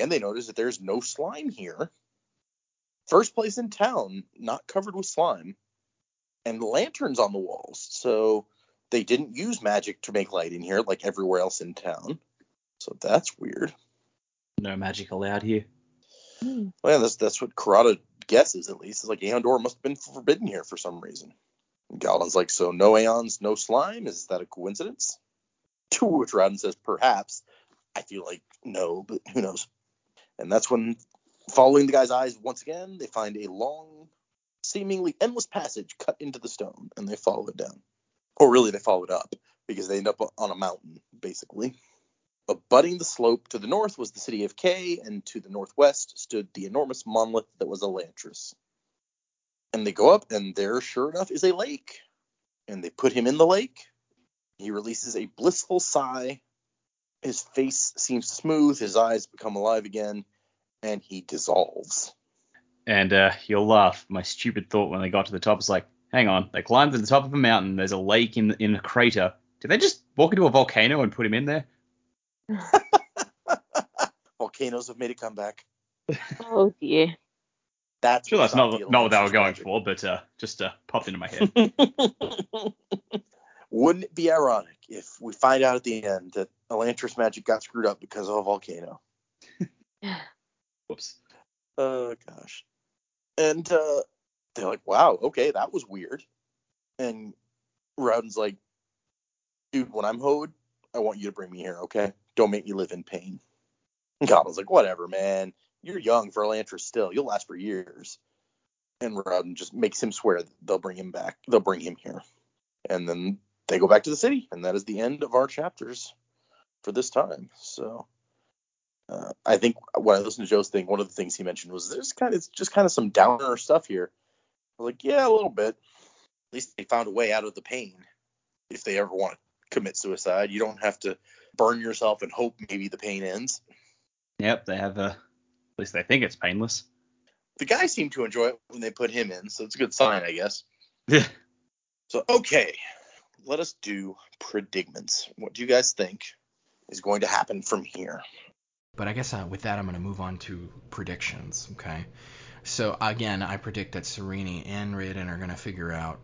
And they notice that there's no slime here. First place in town, not covered with slime. And lanterns on the walls. So they didn't use magic to make light in here like everywhere else in town. So that's weird. No magic allowed here. Hmm. Well, yeah, that's that's what Karata guesses at least. It's like AonDor must have been forbidden here for some reason. And Galladon's like, so no Aons, no slime? Is that a coincidence? To which Raoden says, perhaps. I feel like no, but who knows? And that's when, following the guy's eyes once again, they find a long, seemingly endless passage cut into the stone, and they follow it down. Or really, they follow it up because they end up on a mountain, basically. Abutting the slope to the north was the city of Kae, and to the northwest stood the enormous monolith that was Elantris. And they go up, and there, sure enough, is a lake. And they put him in the lake. He releases a blissful sigh. His face seems smooth, his eyes become alive again, and he dissolves. And uh, you'll laugh. My stupid thought when they got to the top was like, hang on, they climbed to the top of a mountain. There's a lake in in a crater. Did they just walk into a volcano and put him in there? Volcanoes have made a comeback. Oh dear. That's Sure, that's not not what they were going for, but uh, just uh, popped into my head. Wouldn't it be ironic if we find out at the end that Elantris magic got screwed up because of a volcano? Whoops. Oh gosh. And uh they're like, wow, okay, that was weird. And Raoden's like, dude, when I'm hoed, I want you to bring me here, okay? Don't make me live in pain. And Goblin's like, whatever, man. You're young for Elantris still. You'll last for years. And Raoden just makes him swear that they'll bring him back. They'll bring him here. And then they go back to the city, and that is the end of our chapters for this time. So uh, I think when I listened to Joe's thing, one of the things he mentioned was there's kind of it's just kind of some downer stuff here. I was like, yeah, a little bit. At least they found a way out of the pain. If they ever want to commit suicide, you don't have to burn yourself and hope maybe the pain ends. Yep, they have a. At least they think it's painless. The guy seemed to enjoy it when they put him in, so it's a good sign, I guess. Yeah. So okay, let us do predicaments. What do you guys think is going to happen from here? But I guess uh, with that, I'm going to move on to predictions. Okay. So again, I predict that Sarene and Raoden are going to figure out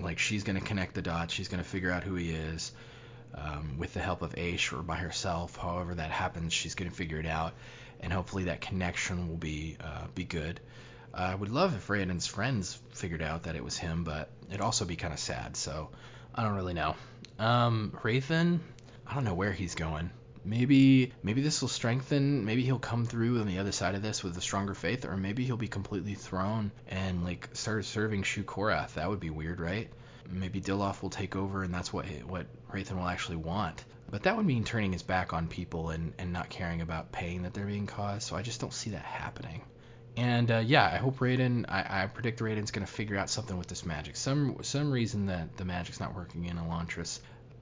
Like she's gonna connect the dots. She's gonna figure out who he is. Um, with the help of Ashe or by herself, however that happens, she's gonna figure it out, and hopefully that connection will be uh, be good. Uh, I would love if Raoden's friends figured out that it was him, but it'd also be kind of sad. So I don't really know. Um, Hrathen, I don't know where he's going. Maybe maybe this will strengthen. Maybe he'll come through on the other side of this with a stronger faith, or maybe he'll be completely thrown and like start serving Shu Korath. That would be weird, right? Maybe Dilaf will take over, and that's what what Hrathen will actually want. But that would mean turning his back on people and, and not caring about pain that they're being caused. So I just don't see that happening. And uh, yeah, I hope Raoden. I, I predict Raoden's gonna figure out something with this magic. Some some reason that the magic's not working in Elantris,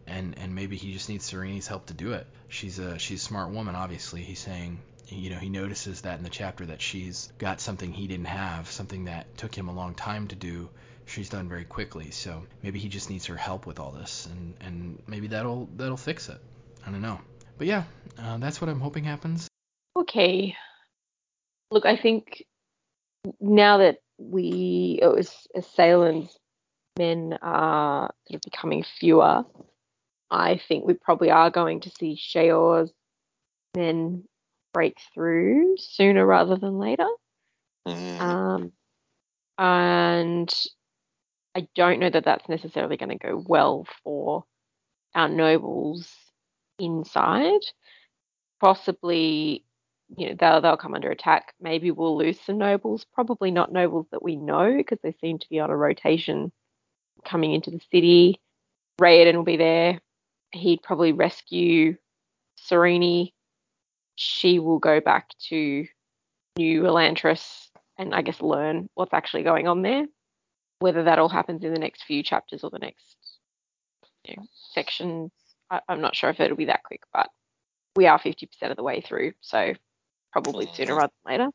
and and maybe he just needs Sarene's help to do it. She's a she's a smart woman, obviously. He's saying, you know, he notices that in the chapter that she's got something he didn't have, something that took him a long time to do. She's done very quickly, so maybe he just needs her help with all this, and and maybe that'll that'll fix it. I don't know, but yeah, uh, that's what I'm hoping happens. Okay. Look, I think now that we, oh, as, as Saolin's men are sort of becoming fewer, I think we probably are going to see Shaor's men break through sooner rather than later. Mm. Um, and I don't know that that's necessarily going to go well for our nobles inside. Possibly, you know, they'll they'll come under attack. Maybe we'll lose some nobles. Probably not nobles that we know because they seem to be on a rotation coming into the city. Raoden will be there. He'd probably rescue Sarene. She will go back to New Elantris and I guess learn what's actually going on there. Whether that all happens in the next few chapters or the next you know, sections, I, I'm not sure if it'll be that quick, but we are 50% of the way through, so probably oh, sooner rather than later.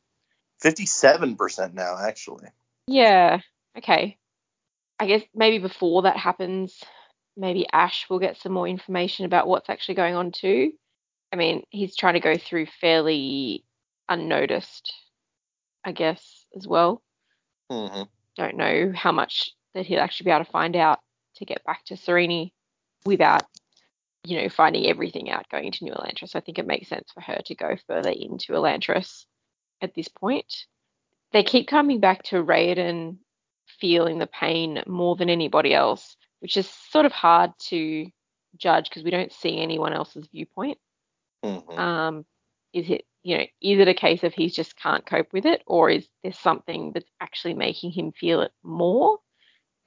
57% now, actually. Yeah, okay. I guess maybe before that happens, maybe Ashe will get some more information about what's actually going on too. I mean, he's trying to go through fairly unnoticed, I guess, as well. hmm Don't know how much that he'll actually be able to find out to get back to Sarene without, you know, finding everything out going into New Elantris. I think it makes sense for her to go further into Elantris at this point. They keep coming back to Raoden feeling the pain more than anybody else, which is sort of hard to judge because we don't see anyone else's viewpoint. hmm Um, is it, you know, is it a case of he just can't cope with it, or is there something that's actually making him feel it more?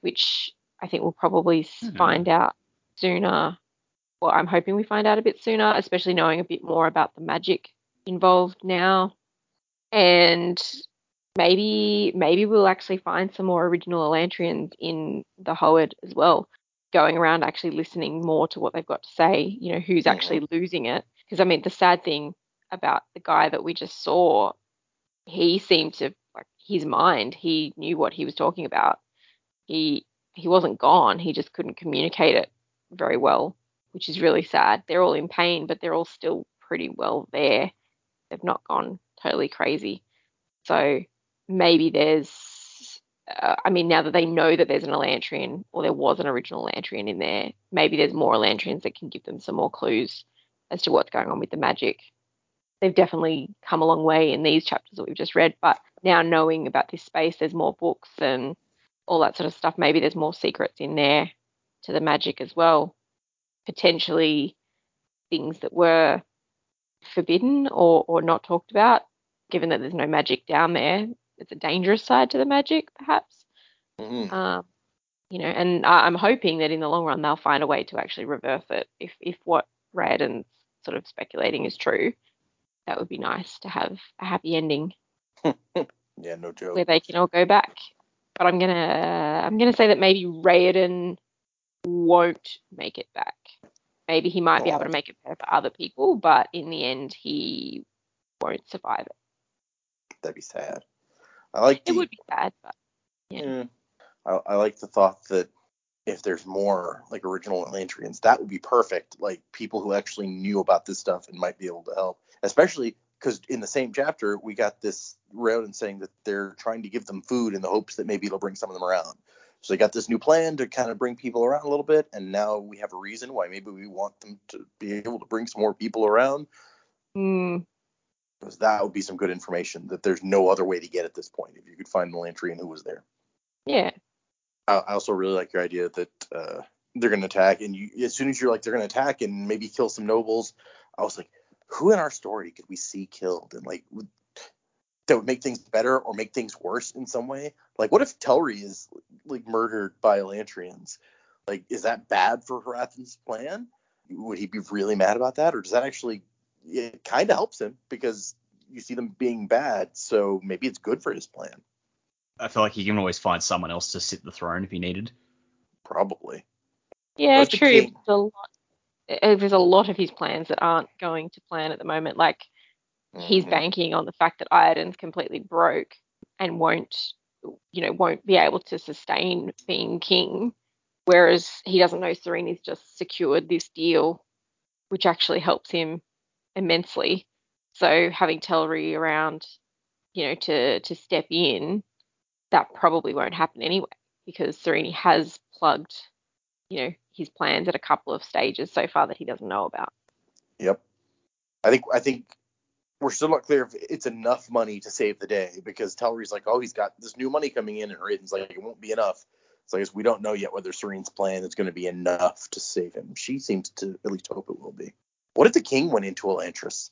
Which I think we'll probably s Mhm. find out sooner. Well, I'm hoping we find out a bit sooner, especially knowing a bit more about the magic involved now. And maybe maybe we'll actually find some more original Elantrians in the Hoed as well, going around actually listening more to what they've got to say. You know, who's Mhm. actually losing it? Because I mean, the sad thing about the guy that we just saw, he seemed to like his mind. He knew what he was talking about. He he wasn't gone. He just couldn't communicate it very well, which is really sad. They're all in pain, but they're all still pretty well there. They've not gone totally crazy. So maybe there's, uh, I mean, now that they know that there's an Elantrian or there was an original Elantrian in there, maybe there's more Elantrians that can give them some more clues as to what's going on with the magic. They've definitely come a long way in these chapters that we've just read, but now knowing about this space, there's more books and all that sort of stuff. Maybe there's more secrets in there to the magic as well. Potentially things that were forbidden or, or not talked about, given that there's no magic down there. It's a dangerous side to the magic, perhaps. hmm Um, you know, and I, I'm hoping that in the long run they'll find a way to actually reverse it. If if what Raoden's sort of speculating is true, that would be nice to have a happy ending Yeah, no joke. where they can all go back. But I'm gonna I'm gonna say that maybe Raoden won't make it back. Maybe he might be able to make it better for other people, but in the end he won't survive it. That'd be sad. I like It would be bad, but yeah. Yeah. I, I like the thought that if there's more like original Elantrians, that would be perfect. Like people who actually knew about this stuff and might be able to help. Especially because in the same chapter we got this Raoden saying that they're trying to give them food in the hopes that maybe it'll bring some of them around. So they got this new plan to kind of bring people around a little bit, and now we have a reason why maybe we want them to be able to bring some more people around. Hmm. Because that would be some good information that there's no other way to get at this point if you could find the Lantrian who was there. Yeah. I, I also really like your idea that uh, they're going to attack, and you as soon as you're like they're going to attack and maybe kill some nobles, I was like, who in our story could we see killed and like would, that would make things better or make things worse in some way? Like, what if Telrii is like murdered by Elantrians? Like, is that bad for Hrathen's plan? Would he be really mad about that, or does that actually it kind of helps him because you see them being bad, so maybe it's good for his plan. I feel like he can always find someone else to sit the throne if he needed. Probably. Yeah, Where's true. king? There's a lot. eh, There's a lot of his plans that aren't going to plan at the moment. Like he's Mhm. banking on the fact that Iadon's completely broke and won't, you know, won't be able to sustain being king. Whereas he doesn't know Sarene's just secured this deal, which actually helps him immensely. So having Telrii around, you know, to to step in, that probably won't happen anyway because Sarene has plugged, you know, his plans at a couple of stages so far that he doesn't know about. Yep. I think I think we're still not clear if it's enough money to save the day because Telrii's like, oh, he's got this new money coming in, and Raiden's like, it won't be enough. So I guess we don't know yet whether Sarene's plan is going to be enough to save him. She seems to at least hope it will be. What if the king went into Elantris,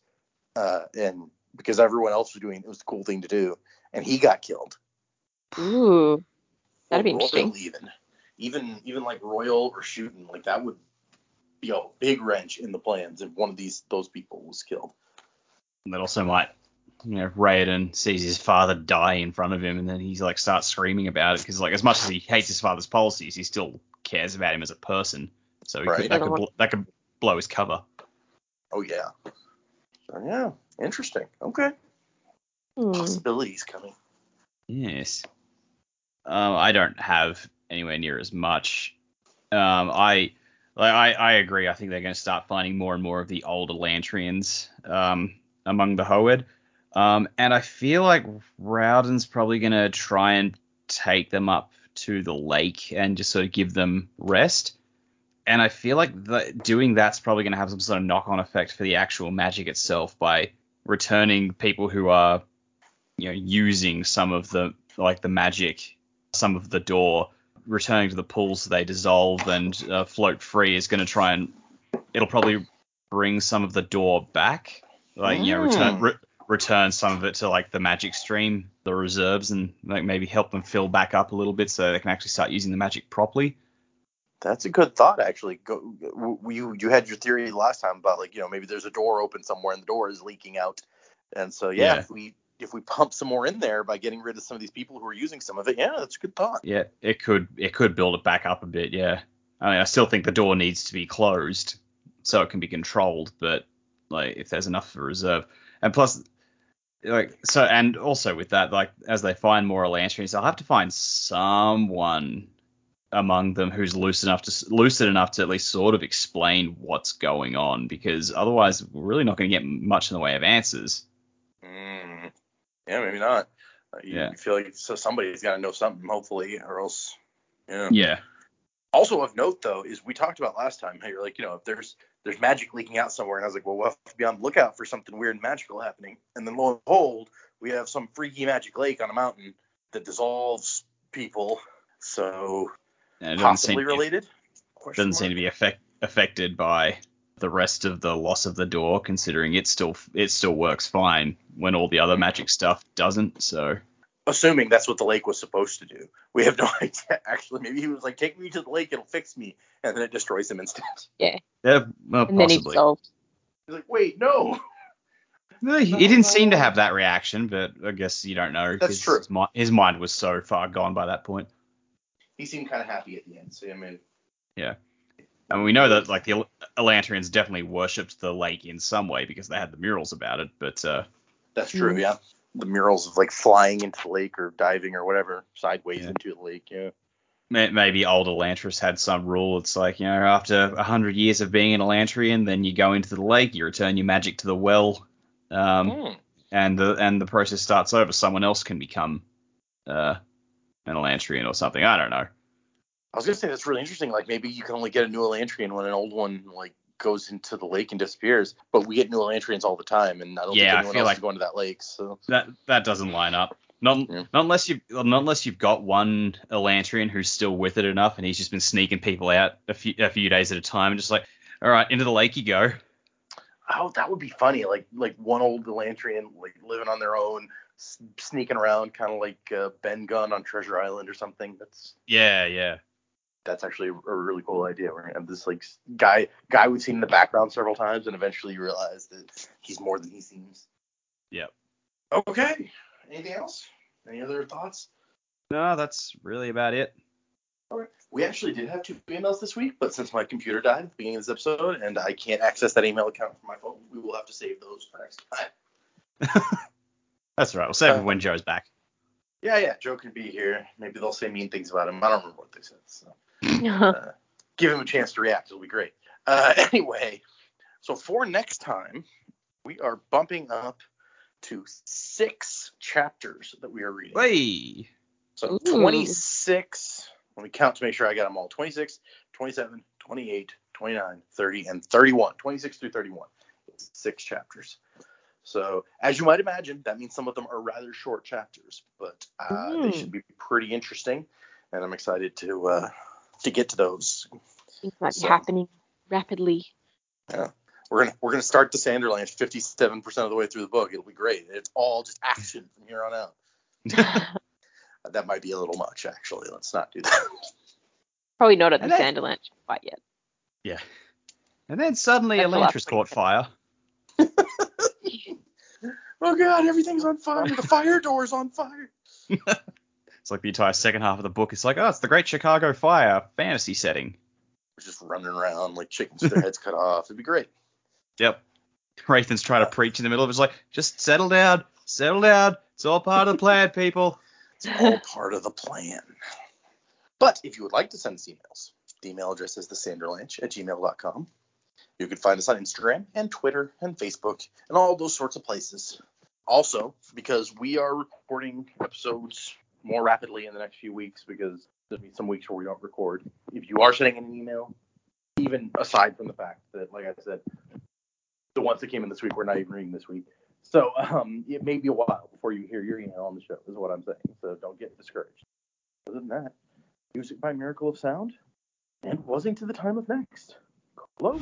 uh, and because everyone else was doing it, it was the cool thing to do, and he got killed? Ooh, that'd be interesting. Roial even, even even like Roial or Shuden, like that would be a big wrench in the plans if one of these those people was killed. And that also might, you know, Raoden sees his father die in front of him, and then he's like starts screaming about it because like as much as he hates his father's policies, he still cares about him as a person. So he Right. could, that could bl- that could blow his cover. Oh yeah. So, yeah, interesting. Okay. Hmm. Possibilities coming. Yes. Um, I don't have anywhere near as much. Um, I like I, I agree. I think they're going to start finding more and more of the older Lantrians um, among the Hoed. Um, and I feel like Raoden's probably going to try and take them up to the lake and just sort of give them rest. And I feel like the, doing that's probably going to have some sort of knock-on effect for the actual magic itself by returning people who are you know using some of the like the magic some of the Dor returning to the pool so they dissolve and uh, float free is going to try and it'll probably bring some of the Dor back like you know return Mm. re- return some of it to like the magic stream the reserves and like maybe help them fill back up a little bit so they can actually start using the magic properly That's a good thought, actually. Go, you you had your theory last time about like you know maybe there's a door open somewhere and the door is leaking out, and so yeah, Yeah. if we if we pump some more in there by getting rid of some of these people who are using some of it, yeah, that's a good thought. yeah it could it could build it back up a bit yeah i mean i still think the door needs to be closed so it can be controlled but like if there's enough for reserve and plus like so and also with that like as they find more Elantrians they'll have to find someone among them who's loose enough to lucid enough to at least sort of explain what's going on because otherwise we're really not going to get much in the way of answers Mm. Yeah, maybe not. Uh, you, Yeah. you feel like so somebody's got to know something, hopefully, or else. Yeah. yeah Also of note though is we talked about last time how you're like you know if there's there's magic leaking out somewhere and I was like well we'll have to be on the lookout for something weird and magical happening and then lo and behold we have some freaky magic lake on a mountain that dissolves people so and it doesn't seem possibly to be- related doesn't seem to be affect, affected by the rest of the loss of the Dor, considering it still it still works fine when all the other magic stuff doesn't. So assuming that's what the lake was supposed to do we have no idea actually maybe he was like take me to the lake it'll fix me and then it destroys him instead yeah, Yeah. well, And then he possibly. dissolved. he's like wait no No, he, he didn't seem to have that reaction, but I guess you don't know. That's true. His, his mind was so far gone by that point. He seemed kind of happy at the end so I mean I mean, we know that like the El- Elantrians definitely worshipped the lake in some way because they had the murals about it. But uh, That's true, Mhm. yeah. The murals of like flying into the lake or diving or whatever sideways Yeah. into the lake, yeah. may- maybe old Elantris had some rule. It's like you know, after a hundred years of being an Elantrian, then you go into the lake, you return your magic to the well, um, Hmm. and the and the process starts over. Someone else can become uh, an Elantrian or something. I don't know. I was gonna say that's really interesting. Like maybe you can only get a new Elantrian when an old one like goes into the lake and disappears. But we get new Elantrians all the time, and I don't Yeah, think anyone feel else like- is going to that lake. So That that doesn't line up. Not, Yeah. not unless you not unless you've got one Elantrian who's still with it enough, and he's just been sneaking people out a few a few days at a time, and just like, all right, into the lake you go. oh, that would be funny. Like like one old Elantrian like living on their own, sneaking around, kind of like uh, Ben Gunn on Treasure Island or something. That's Yeah, yeah. that's actually a really cool idea. We're gonna have this like guy guy we've seen in the background several times, and eventually you realize that he's more than he seems. Yep. Okay. Anything else? Any other thoughts? No, that's really about it. All right. We actually did have two emails this week, but since my computer died at the beginning of this episode and I can't access that email account from my phone, we will have to save those for next time. That's right. We'll save it Uh, when Joe's back. Yeah, yeah, Joe can be here. Maybe they'll say mean things about him. I don't remember what they said. So uh, give him a chance to react. It'll be great. Uh, anyway, so for next time, we are bumping up to six chapters that we are reading. Hey. So Ooh. 26, let me count to make sure I got them all 26, 27, 28, 29, 30, and 31. 26 through 31. Six chapters. So, as you might imagine, that means some of them are rather short chapters, but uh, they should be pretty interesting, and I'm excited to uh, to get to those. Things might be So- happening rapidly. Yeah, We're gonna we're gonna start the Sanderlanche 57% of the way through the book. It'll be great. It's all just action from here on out. That might be a little much, actually. Let's not do that. Probably not at the And then- Sanderlanche quite yet. Yeah. And then suddenly That's a lot Elantris caught fire. Oh god, everything's on fire. The fire door's on fire. It's like the entire second half of the book. It's like, oh, it's the Great Chicago Fire fantasy setting. We're just running around like chickens with their heads cut off. It'd be great. Yep. Hrathen's trying to preach in the middle of it. It's like, just settle down, settle down. It's all part of the plan, people. It's all part of the plan. But if you would like to send us emails, the email address is thesanderlanche at gmail.com. You can find us on Instagram and Twitter and Facebook and all those sorts of places. Also, because we are recording episodes more rapidly in the next few weeks because there'll be some weeks where we don't record. If you are sending an email, even aside from the fact that, like I said, the ones that came in this week we're not even reading this week. So um, it may be a while before you hear your email on the show, is what I'm saying. So don't get discouraged. Other than that, music by Miracle of Sound and Wasing to the Time of Next. Hello.